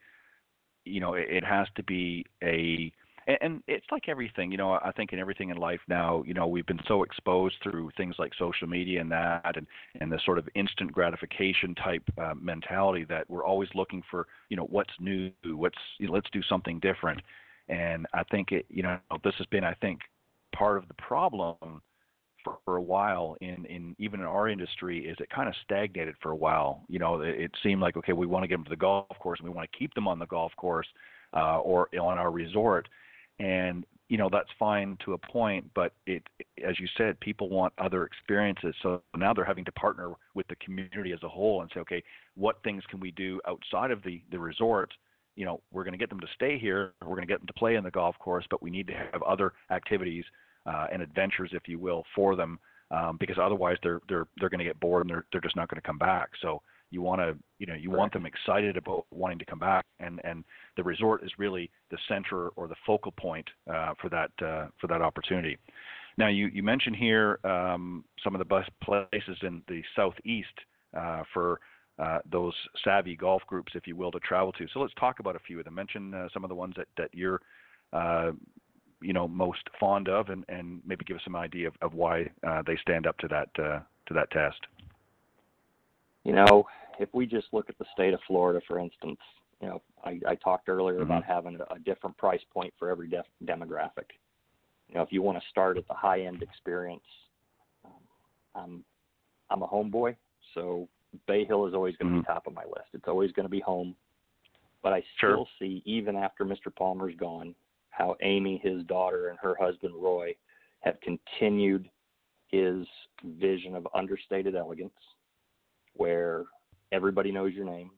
you know, it has to be a and, and it's like everything, you know. I think in everything in life now, you know, we've been so exposed through things like social media and that, and and the sort of instant gratification type uh, mentality that we're always looking for, you know, what's new, what's you know, let's do something different. And I think it, you know, this has been, I think, part of the problem for, for a while in, in even in our industry is it kind of stagnated for a while. You know, it, it seemed like okay, we want to get them to the golf course and we want to keep them on the golf course uh, or on our resort, and you know that's fine to a point but it as you said people want other experiences. So now they're having to partner with the community as a whole and say okay what things can we do outside of the the resort? You know we're going to get them to stay here. We're going to get them to play in the golf course but we need to have other activities uh, and adventures if you will for them um, because otherwise they're they're they're going to get bored and they're they're just not going to come back so you want to you know you right. want them excited about wanting to come back and and the resort is really the center or the focal point uh, for that uh, for that opportunity now you you mentioned here um, some of the best places in the southeast uh, for uh, those savvy golf groups, if you will, to travel to. So let's talk about a few of them. Mention uh, some of the ones that that you're uh, you know most fond of, and, and maybe give us some idea of, of why they stand up to that to that test. You know, if we just look at the state of Florida, for instance, you know, I, I talked earlier mm-hmm. about having a, a different price point for every def- demographic. You know, if you want to start at the high end experience, um, I'm I'm a homeboy, so Bay Hill is always going to mm-hmm. be top of my list. It's always going to be home. But I still sure. see, even after Mr. Palmer's gone, how Amy, his daughter, and her husband Roy have continued his vision of understated elegance, where everybody knows your name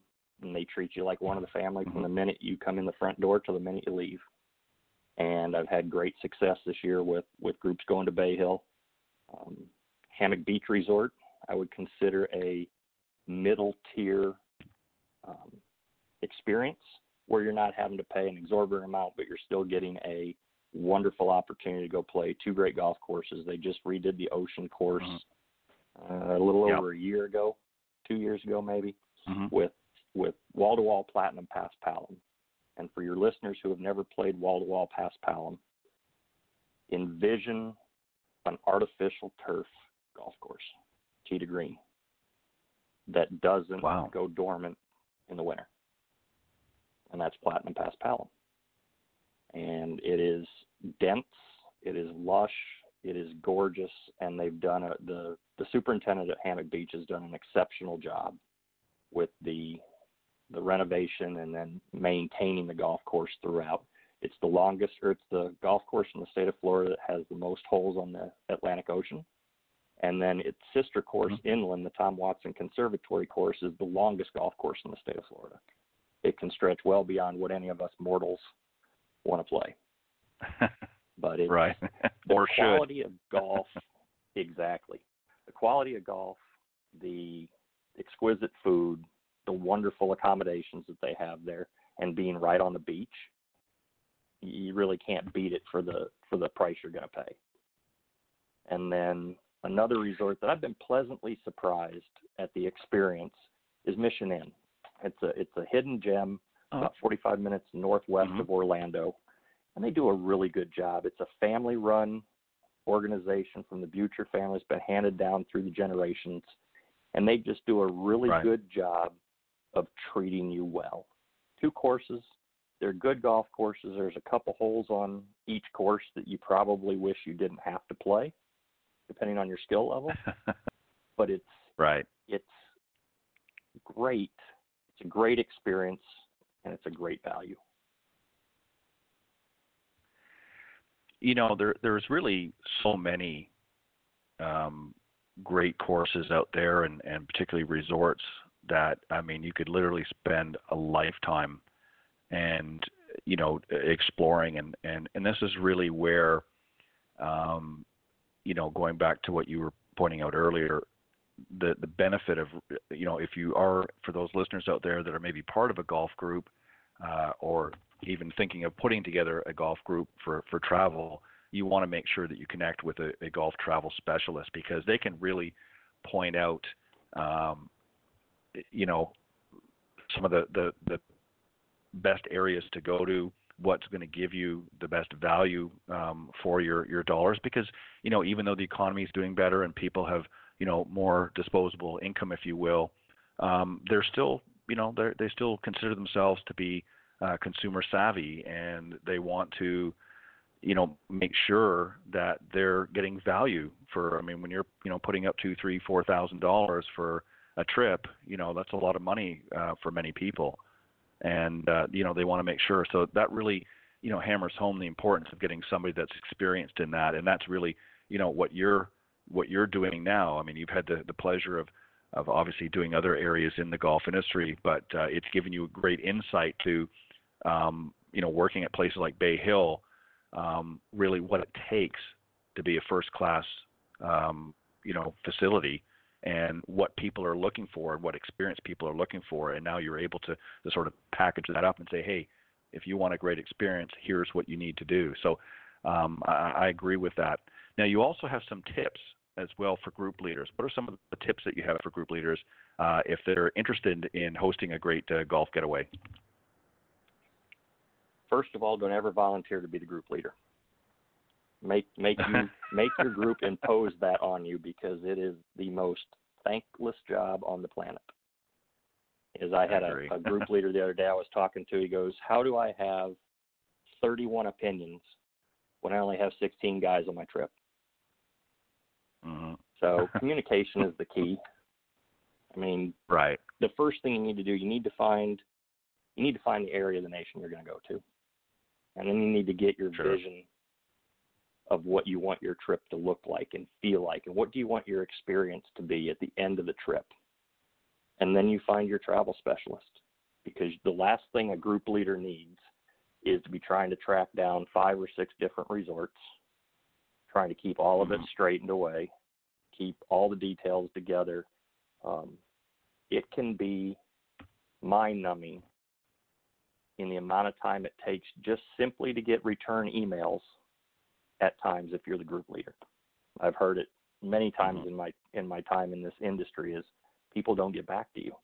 and they treat you like one of the family from the mm-hmm. minute you come in the front door to the minute you leave. And I've had great success this year with with groups going to Bay Hill. Um, Hammock Beach Resort, I would consider a middle tier um, experience where you're not having to pay an exorbitant amount, but you're still getting a wonderful opportunity to go play two great golf courses. They just redid the Ocean course mm-hmm. uh, a little yep. over a year ago, two years ago maybe, mm-hmm. with with wall to wall platinum paspalum. And for your listeners who have never played wall to wall paspalum, envision an artificial turf golf course, tee to green, that doesn't wow. go dormant in the winter. And that's Platinum Pass Palom. And it is dense, it is lush, it is gorgeous, and they've done a, the the superintendent at Hammock Beach has done an exceptional job with the the renovation and then maintaining the golf course throughout. It's the longest, or it's the golf course in the state of Florida that has the most holes on the Atlantic Ocean. And then its sister course mm-hmm. inland, the Tom Watson Conservatory course, is the longest golf course in the state of Florida. It can stretch well beyond what any of us mortals want to play. But it's right. the quality should. of golf, exactly. The quality of golf, the exquisite food, the wonderful accommodations that they have there, and being right on the beach, you really can't beat it for the for the price you're going to pay. And then another resort that I've been pleasantly surprised at the experience is Mission Inn. It's a it's a hidden gem Oh. about 45 minutes northwest Mhm. of Orlando, and they do a really good job. It's a family-run organization from the Butcher family. It's been handed down through the generations, and they just do a really Right. good job of treating you well. Two courses. They're good golf courses. There's a couple holes on each course that you probably wish you didn't have to play, depending on your skill level. But it's right. it's great. A great experience, and it's a great value. you know there there's really so many um, great courses out there and and particularly resorts that I mean you could literally spend a lifetime and you know exploring and and and this is really where um, you know going back to what you were pointing out earlier the the benefit of you know if you are for those listeners out there that are maybe part of a golf group uh, or even thinking of putting together a golf group for for travel, you want to make sure that you connect with a, a golf travel specialist because they can really point out, um, you know, some of the, the the best areas to go to, what's going to give you the best value um, for your your dollars because you know even though the economy is doing better and people have you know more disposable income if you will um, they're still you know they they still consider themselves to be uh, consumer savvy and they want to you know make sure that they're getting value for i mean when you're you know putting up two three four thousand dollars for a trip you know that's a lot of money uh, for many people. And uh, you know they want to make sure. So that really you know hammers home the importance of getting somebody that's experienced in that. And that's really you know what you're what you're doing now i mean you've had the, the pleasure of of obviously doing other areas in the golf industry but uh, it's given you a great insight to um, you know, working at places like Bay Hill, um, really what it takes to be a first class, um, you know, facility and what people are looking for and what experience people are looking for. And now you're able to, to sort of package that up and say, hey, if you want a great experience, here's what you need to do. So um, I, I agree with that. Now, you also have some tips as well for group leaders. What are some of the tips that you have for group leaders uh, if they're interested in hosting a great uh, golf getaway? first of all, don't ever volunteer to be the group leader. Make make you make your group impose that on you because it is the most thankless job on the planet. Is I had I a, a group leader the other day I was talking to. He goes, "How do I have 31 opinions when I only have 16 guys on my trip?" So communication is the key. I mean, Right. the first thing you need to do, you need to find you need to find the area of the nation you're going to go to. And then you need to get your Sure. vision of what you want your trip to look like and feel like and what do you want your experience to be at the end of the trip. And then you find your travel specialist because the last thing a group leader needs is to be trying to track down five or six different resorts, trying to keep all of it Mhm. straightened away, keep all the details together. Um, it can be mind numbing in the amount of time it takes just simply to get return emails at times if you're the group leader. I've heard it many times Mhm. in my in my time in this industry is people don't get back to you.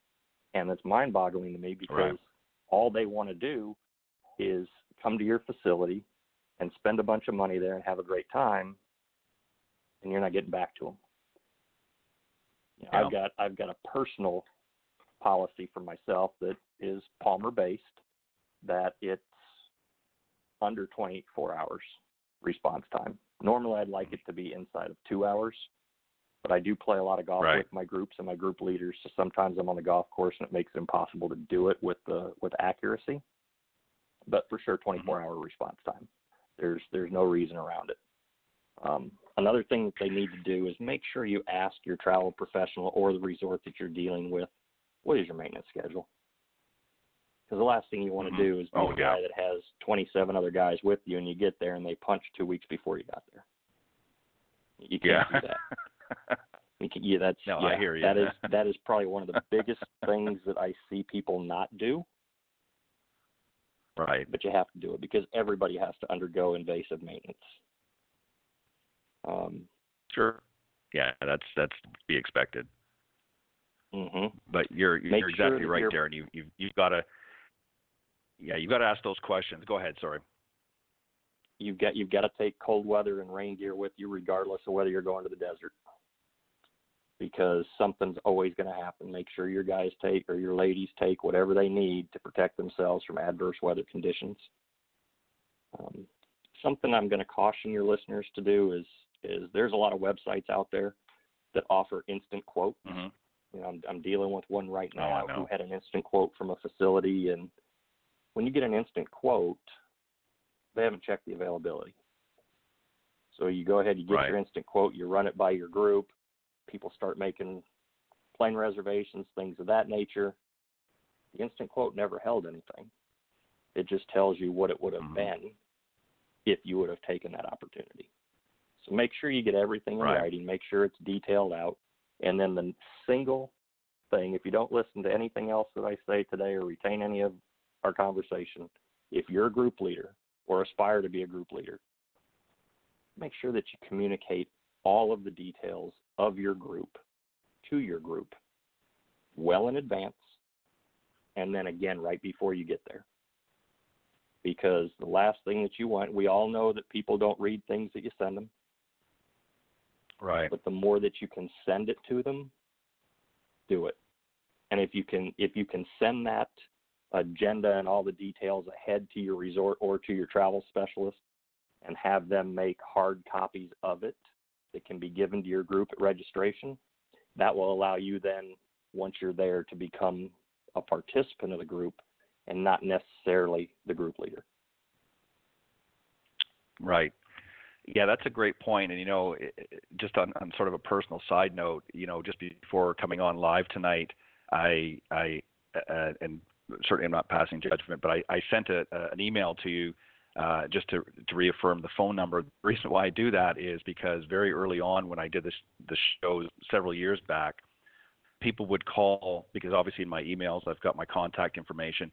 And it's mind boggling to me because Right. all they want to do is come to your facility, and spend a bunch of money there and have a great time, and you're not getting back to them. You know, Yeah. I've got I've got a personal policy for myself that is Palmer based, that it's under 24 hours response time. Normally, I'd like it to be inside of two hours, but I do play a lot of golf Right. with my groups and my group leaders. So sometimes I'm on the golf course and it makes it impossible to do it with the with accuracy. But for sure, mm-hmm. 24 hour response time. There's there's no reason around it. Um, another thing that they need to do is make sure you ask your travel professional or the resort that you're dealing with, what is your maintenance schedule? Because the last thing you want to Mhm. do is be Oh, the yeah. guy that has 27 other guys with you, and you get there and they punch two weeks before you got there. You Yeah. can't do that. You can, yeah, that's No, yeah, I hear you. that is that is probably one of the biggest things that I see people not do, right. but you have to do it because everybody has to undergo invasive maintenance. Um, Sure. Yeah, that's that's to be expected. hmm But you're you're sure exactly that right, you're- Darin. You you you've got to yeah, you've got to ask those questions. Go ahead. Sorry. You've got you've got to take cold weather and rain gear with you, regardless of whether you're going to the desert, because something's always going to happen. Make sure your guys take or your ladies take whatever they need to protect themselves from adverse weather conditions. Um, something I'm going to caution your listeners to do is is there's a lot of websites out there that offer instant quotes. hmm You know, I'm, I'm dealing with one right Oh, now know. who had an instant quote from a facility, and when you get an instant quote, they haven't checked the availability. So you go ahead, you get Right. your instant quote, you run it by your group. People start making plane reservations, things of that nature. The instant quote never held anything. It just tells you what it would have Mhm. been if you would have taken that opportunity. So make sure you get everything in Right. writing, make sure it's detailed out, and then the single thing, if you don't listen to anything else that I say today or retain any of our conversation, if you're a group leader or aspire to be a group leader, make sure that you communicate all of the details of your group to your group well in advance and then again right before you get there. Because the last thing that you want, we all know that people don't read things that you send them Right. but the more that you can send it to them do it and if you can if you can send that agenda and all the details ahead to your resort or to your travel specialist and have them make hard copies of it that can be given to your group at registration that will allow you then once you're there to become a participant of the group and not necessarily the group leader Right. Yeah, that's a great point. And you know, just on, on sort of a personal side note, you know, just before coming on live tonight, I I uh, and certainly I'm not passing judgment, but I, I sent a, uh, an email to you uh, just to to reaffirm the phone number. The reason why I do that is because very early on when I did this the show several years back, people would call because obviously in my emails I've got my contact information,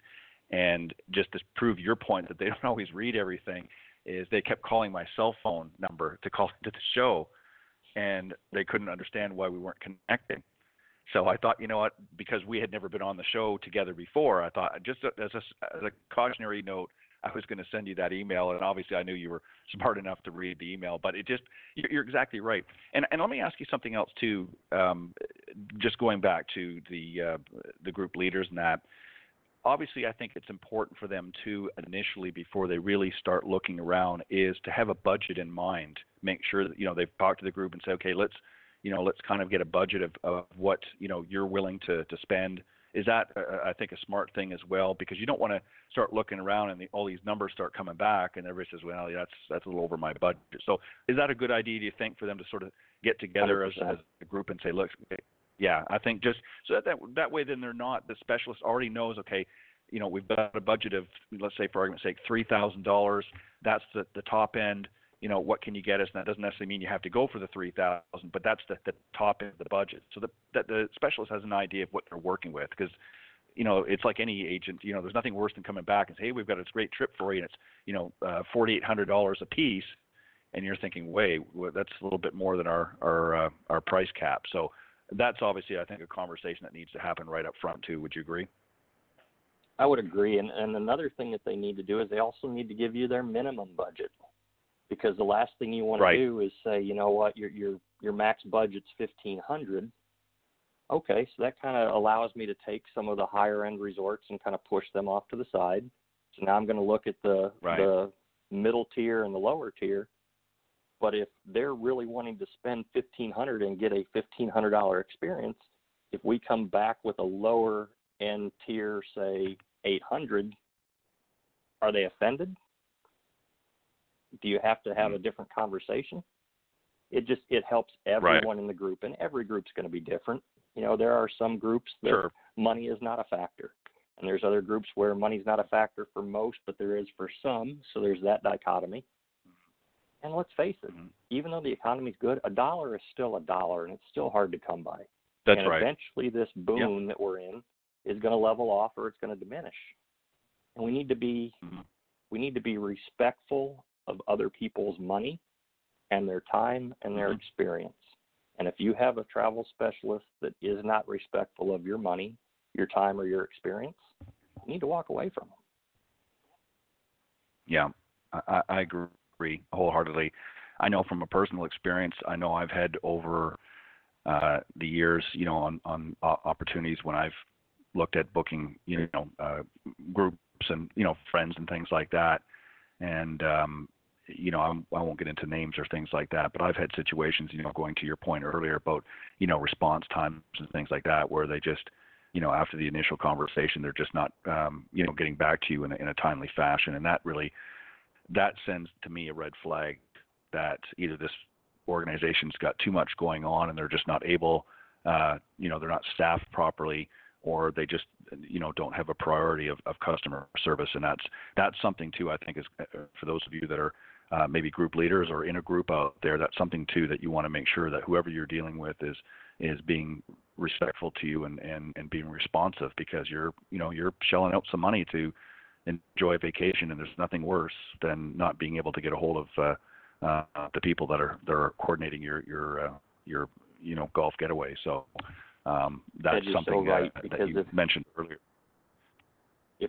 and just to prove your point that they don't always read everything is they kept calling my cell phone number to call to the show and they couldn't understand why we weren't connecting. So I thought, you know what, because we had never been on the show together before, I thought just as a, as a cautionary note, I was going to send you that email, and obviously I knew you were smart enough to read the email. But it just, you're exactly right. And and let me ask you something else too. Um, just going back to the uh, the group leaders and that obviously I think it's important for them to initially before they really start looking around is to have a budget in mind. Make sure that you know they've talked to the group and say, okay, let's you know let's kind of get a budget of, of what you know you're willing to to spend. Is that uh, I think a smart thing as well because you don't want to start looking around and the, all these numbers start coming back and everybody says, well, that's that's a little over my budget. So is that a good idea? Do you think for them to sort of get together as, 100%. as a group and say, look, yeah, I think just so that, that that way then they're not the specialist already knows okay, you know we've got a budget of let's say for argument's sake three thousand dollars. That's the the top end. You know what can you get us? And that doesn't necessarily mean you have to go for the three thousand, but that's the the top end of the budget. So the that the specialist has an idea of what they're working with because you know, it's like any agent. You know, there's nothing worse than coming back and say, "Hey, we've got this great trip for you, and it's you know, uh, forty-eight hundred dollars a piece," and you're thinking, "Wait, that's a little bit more than our our uh, our price cap." So that's obviously, I think, a conversation that needs to happen right up front too. Would you agree? I would agree. And, and another thing that they need to do is they also need to give you their minimum budget. because the last thing you want Right. to do is say, you know what, your your your max budget's fifteen hundred. Okay, so that kind of allows me to take some of the higher end resorts and kind of push them off to the side. So now I'm going to look at the Right. the middle tier and the lower tier. But if they're really wanting to spend fifteen hundred and get a fifteen hundred dollar experience, if we come back with a lower end tier, say eight hundred, are they offended? Do you have to have a hmm. different conversation? It just it helps everyone in the group, and every group's going to be different. You know, there are some groups that Sure. money is not a factor, and there's other groups where money's not a factor for most, but there is for some. So there's that dichotomy. And let's face it, Mhm. even though the economy's good, a dollar is still a dollar, and it's still hard to come by. That's and right. eventually, this boom that we're in is going to level off, or it's going to diminish. And we need to be Mhm. we need to be respectful of other people's money and their time and their Mhm. experience. And if you have a travel specialist that is not respectful of your money, your time, or your experience, you need to walk away from them. Yeah, I, I I agree wholeheartedly. I know from a personal experience. I know I've had over uh, the years, you know, on on o- opportunities when I've looked at booking, you know, uh, groups and you know friends and things like that, and um, you know, I'm, I won't get into names or things like that, but I've had situations, you know, going to your point earlier about, you know, response times and things like that, where they just, you know, after the initial conversation, they're just not, um, you know, getting back to you in a, in a timely fashion, and that really, that sends to me a red flag that either this organization's got too much going on and they're just not able, uh, you know, they're not staffed properly, or they just, you know, don't have a priority of, of customer service, and that's that's something too. I think is uh, for those of you that are uh, maybe group leaders or in a group out there, that's something too that you want to make sure that whoever you're dealing with is is being respectful to you and, and, and being responsive because you're you know you're shelling out some money to enjoy a vacation and there's nothing worse than not being able to get a hold of uh, uh, the people that are that are coordinating your your uh, your you know golf getaway. So um, that's so something right, uh, that you if- mentioned earlier.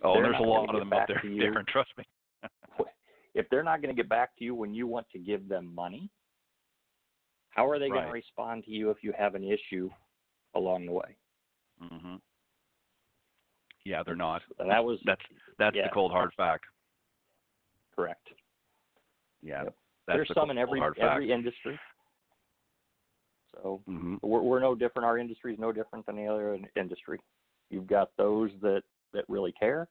Oh, there's a lot of them out there, you, Darin. Trust me. if they're not going to get back to you when you want to give them money, how are they going to respond to you if you have an issue along the way? hmm Yeah, they're not. And that was That's that's yeah. the cold hard fact. correct. Yeah, Yep. that's There's the some cold in every every industry. So hmm we're, we're no different. Our industry is no different than any other industry. You've got those that that really care.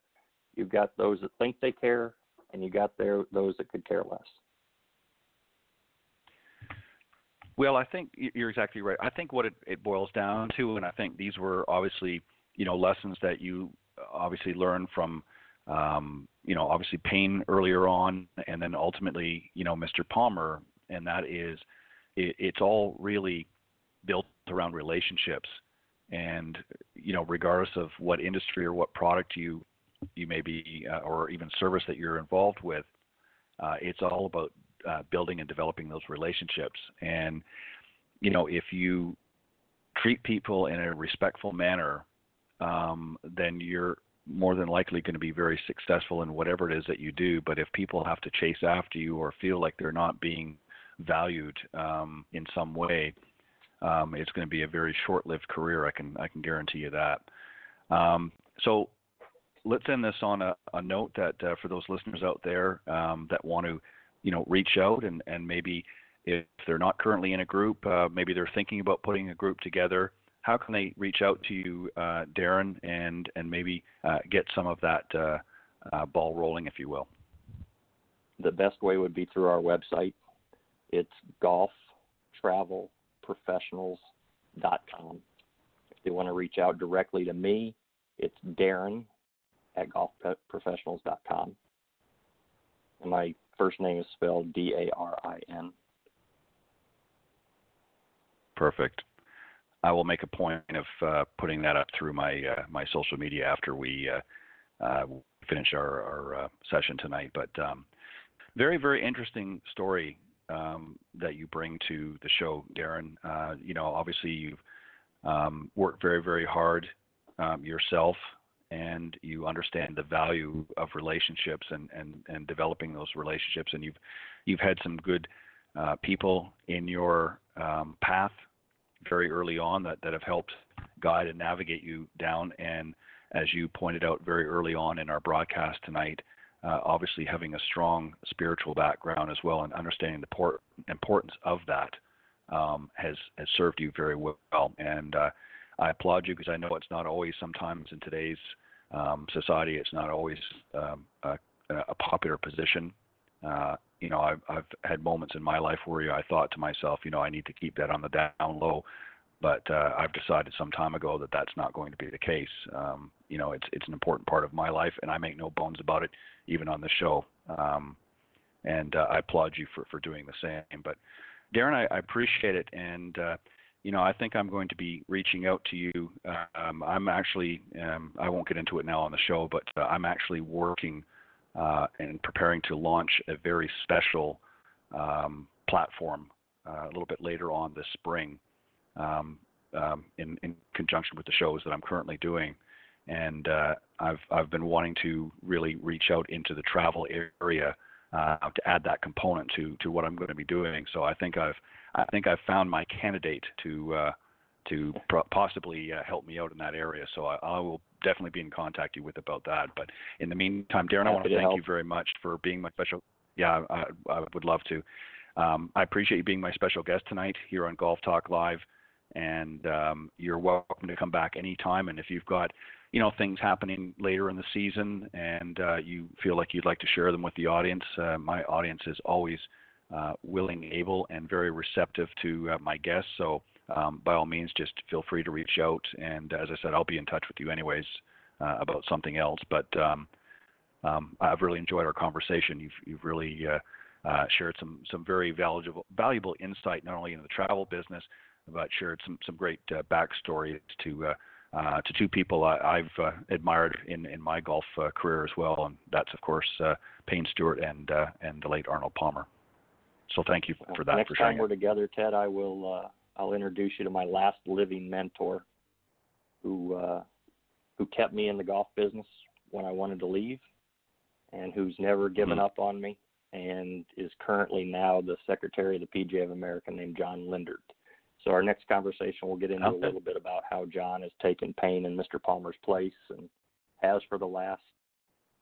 You've got those that think they care, and you got there those that could care less. Well, I think you're exactly right. I think what it, it boils down to, and I think these were obviously, you know, lessons that you obviously learn from, um, you know, obviously Payne earlier on, and then ultimately, you know, Mr. Palmer, and that is, it, it's all really built around relationships, and you know, regardless of what industry or what product you you may be, uh, or even service that you're involved with, uh, it's all about uh, building and developing those relationships. And you know, if you treat people in a respectful manner, um, then you're more than likely going to be very successful in whatever it is that you do. But if people have to chase after you or feel like they're not being valued um, in some way, um, it's going to be a very short-lived career. I can I can guarantee you that. Um, so let's end this on a, a note that uh, for those listeners out there um, that want to, you know, reach out and, and maybe if they're not currently in a group, uh, maybe they're thinking about putting a group together. How can they reach out to you, uh, Darin, and and maybe uh, get some of that uh, uh, ball rolling, if you will? The best way would be through our website. It's golftravelprofessionals.com. If they want to reach out directly to me, it's Darin at golfprofessionals.com. And my first name is spelled D A R I N. Perfect. I will make a point of uh, putting that up through my uh, my social media after we uh, finish our, our session tonight. But um, very very interesting story um, that you bring to the show, Darin. You know, obviously you've um, worked very very hard um, yourself, and you understand the value of relationships and, and, and developing those relationships. And you've you've had some good uh, people in your um, path very early on that, that have helped guide and navigate you down. And as you pointed out very early on in our broadcast tonight, uh, obviously having a strong spiritual background as well and understanding the port- importance of that um, has has served you very well. And uh, I applaud you because I know it's not always sometimes in today's um, society it's not always um, a, a, popular position. Uh, you know, I've, I've had moments in my life where I thought to myself, you know, I need to keep that on the down low. But uh, I've decided some time ago that that's not going to be the case. Um, you know, it's it's an important part of my life, and I make no bones about it, even on the show. Um, and uh, I applaud you for for doing the same. But Darin, I, I appreciate it, and uh, you know, I think I'm going to be reaching out to you. Um, I'm actually, um, I won't get into it now on the show, but uh, I'm actually working uh, and preparing to launch a very special um, platform uh, a little bit later on this spring um, um, in, in conjunction with the shows that I'm currently doing. And uh, I've, I've been wanting to really reach out into the travel area uh, to add that component to, to what I'm going to be doing. So I think I've I think I've found my candidate to uh, to pro- possibly uh, help me out in that area. So I, I, will definitely be in contact you with about that. But in the meantime, Darin, Happy I want to thank help. you very much for being my special. Yeah, I, I would love to. Um, I appreciate you being my special guest tonight here on Golf Talk Live, and um, you're welcome to come back anytime. And if you've got you know things happening later in the season and uh, you feel like you'd like to share them with the audience, uh, my audience is always uh, willing, able, and very receptive to uh, my guests. So um, by all means, just feel free to reach out. And as I said, I'll be in touch with you anyways uh, about something else. But um, um, I've really enjoyed our conversation. You've, you've really uh, uh, shared some some very valuable valuable insight not only in the travel business, but shared some some great uh, backstories to. Uh, to two people I, have uh, admired in, in my golf uh, career as well, and that's of course Payne Stewart and and the late Arnold Palmer. So thank you for that. Next for time we're together, Ted, I will uh, I'll introduce you to my last living mentor, who uh, who kept me in the golf business when I wanted to leave, and who's never given mm-hmm. up on me, and is currently now the secretary of the PGA of America, named John Lindert. So our next conversation, we'll get into okay. a little bit about how John has taken Payne in Mr. Palmer's place and has for the last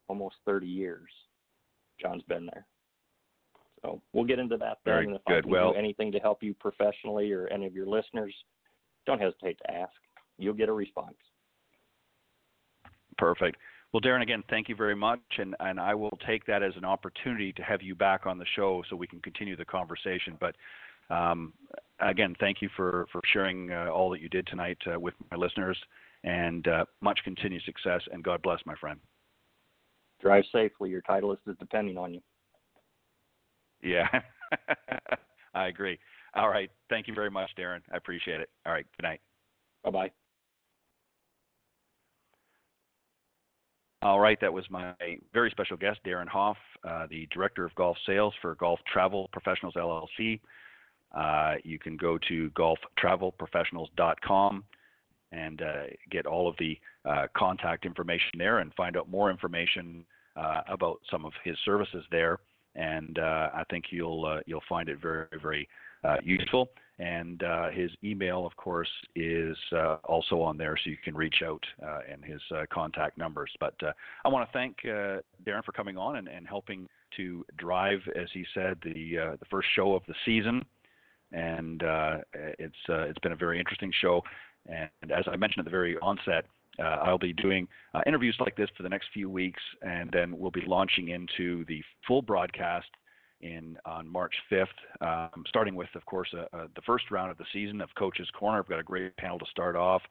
almost 30 years. John's been there. So we'll get into that then. Very and if good. I can well, do anything to help you professionally or any of your listeners, don't hesitate to ask. You'll get a response. Perfect. Well, Darin, again, thank you very much, and, and I will take that as an opportunity to have you back on the show so we can continue the conversation. But um, again, thank you for, for sharing uh, all that you did tonight uh, with my listeners, and uh, much continued success, and God bless, my friend. Drive safely. Your Titleist is depending on you. Yeah, I agree. All right. Thank you very much, Darin. I appreciate it. All right. Good night. Bye bye. All right, that was my very special guest, Darin Hoff, uh, the Director of Golf Sales for Golf Travel Professionals LLC. Uh, you can go to golftravelprofessionals.com and uh, get all of the uh, contact information there and find out more information uh, about some of his services there and uh, I think you'll uh, you'll find it very very uh, useful. And uh, his email, of course, is uh, also on there, so you can reach out uh, and his contact numbers. But I want to thank Darin for coming on and, and, helping to drive, as he said, the the first show of the season. And it's it's been a very interesting show. And as I mentioned at the very onset, uh, I'll be doing uh, interviews like this for the next few weeks, and then we'll be launching into the full broadcast in on March 5th, um, starting with, of course, uh, uh, the first round of the season of Coach's Corner. I've got a great panel to start off,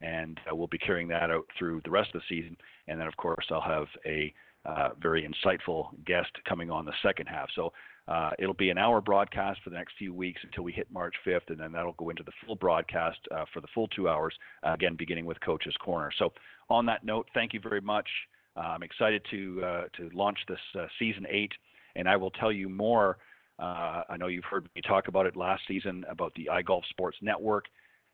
and uh, we'll be carrying that out through the rest of the season. And then, of course, I'll have a uh, very insightful guest coming on the second half. So uh, it'll be an hour broadcast for the next few weeks until we hit March 5th, and then that'll go into the full broadcast uh, for the full two hours, uh, again, beginning with Coach's Corner. So, on that note, thank you very much. Uh, I'm excited to, uh, to launch this uh, season eight, and I will tell you more. I know you've heard me talk about it last season about the iGolf Sports Network.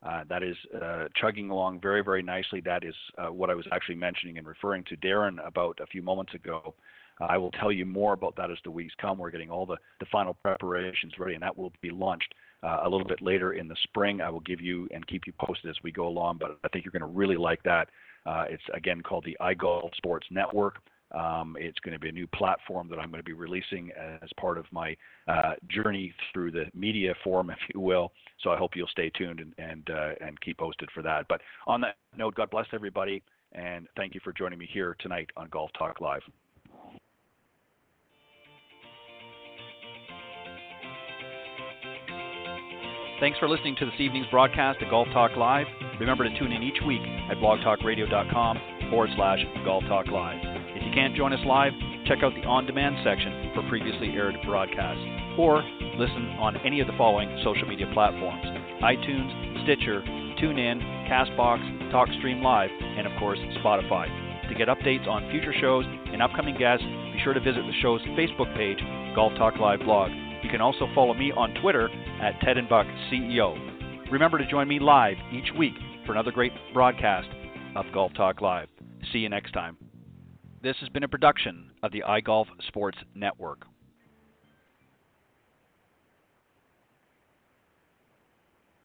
Uh, that is uh, chugging along very, very nicely. That is uh, what I was actually mentioning and referring to Darin about a few moments ago. Uh, I will tell you more about that as the weeks come. We're getting all the, the final preparations ready, and that will be launched uh, a little bit later in the spring. I will give you and keep you posted as we go along, but I think you're going to really like that. It's again called the iGolf Sports Network. Um, it's going to be a new platform that I'm going to be releasing as part of my uh, journey through the media forum, if you will. So I hope you'll stay tuned and and, uh, and keep posted for that. But on that note, God bless everybody, and thank you for joining me here tonight on Golf Talk Live. Thanks for listening to this evening's broadcast of Golf Talk Live. Remember to tune in each week at blogtalkradio.com forward slash Golf Talk Live. You can't join us live, check out the on demand section for previously aired broadcasts or listen on any of the following social media platforms iTunes, Stitcher, TuneIn, Castbox, TalkStream Live, and of course, Spotify. To get updates on future shows and upcoming guests, be sure to visit the show's Facebook page, Golf Talk Live blog. You can also follow me on Twitter at Ted and Buck CEO. Remember to join me live each week for another great broadcast of Golf Talk Live. See you next time. This has been a production of the iGolf Sports Network.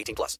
18 plus.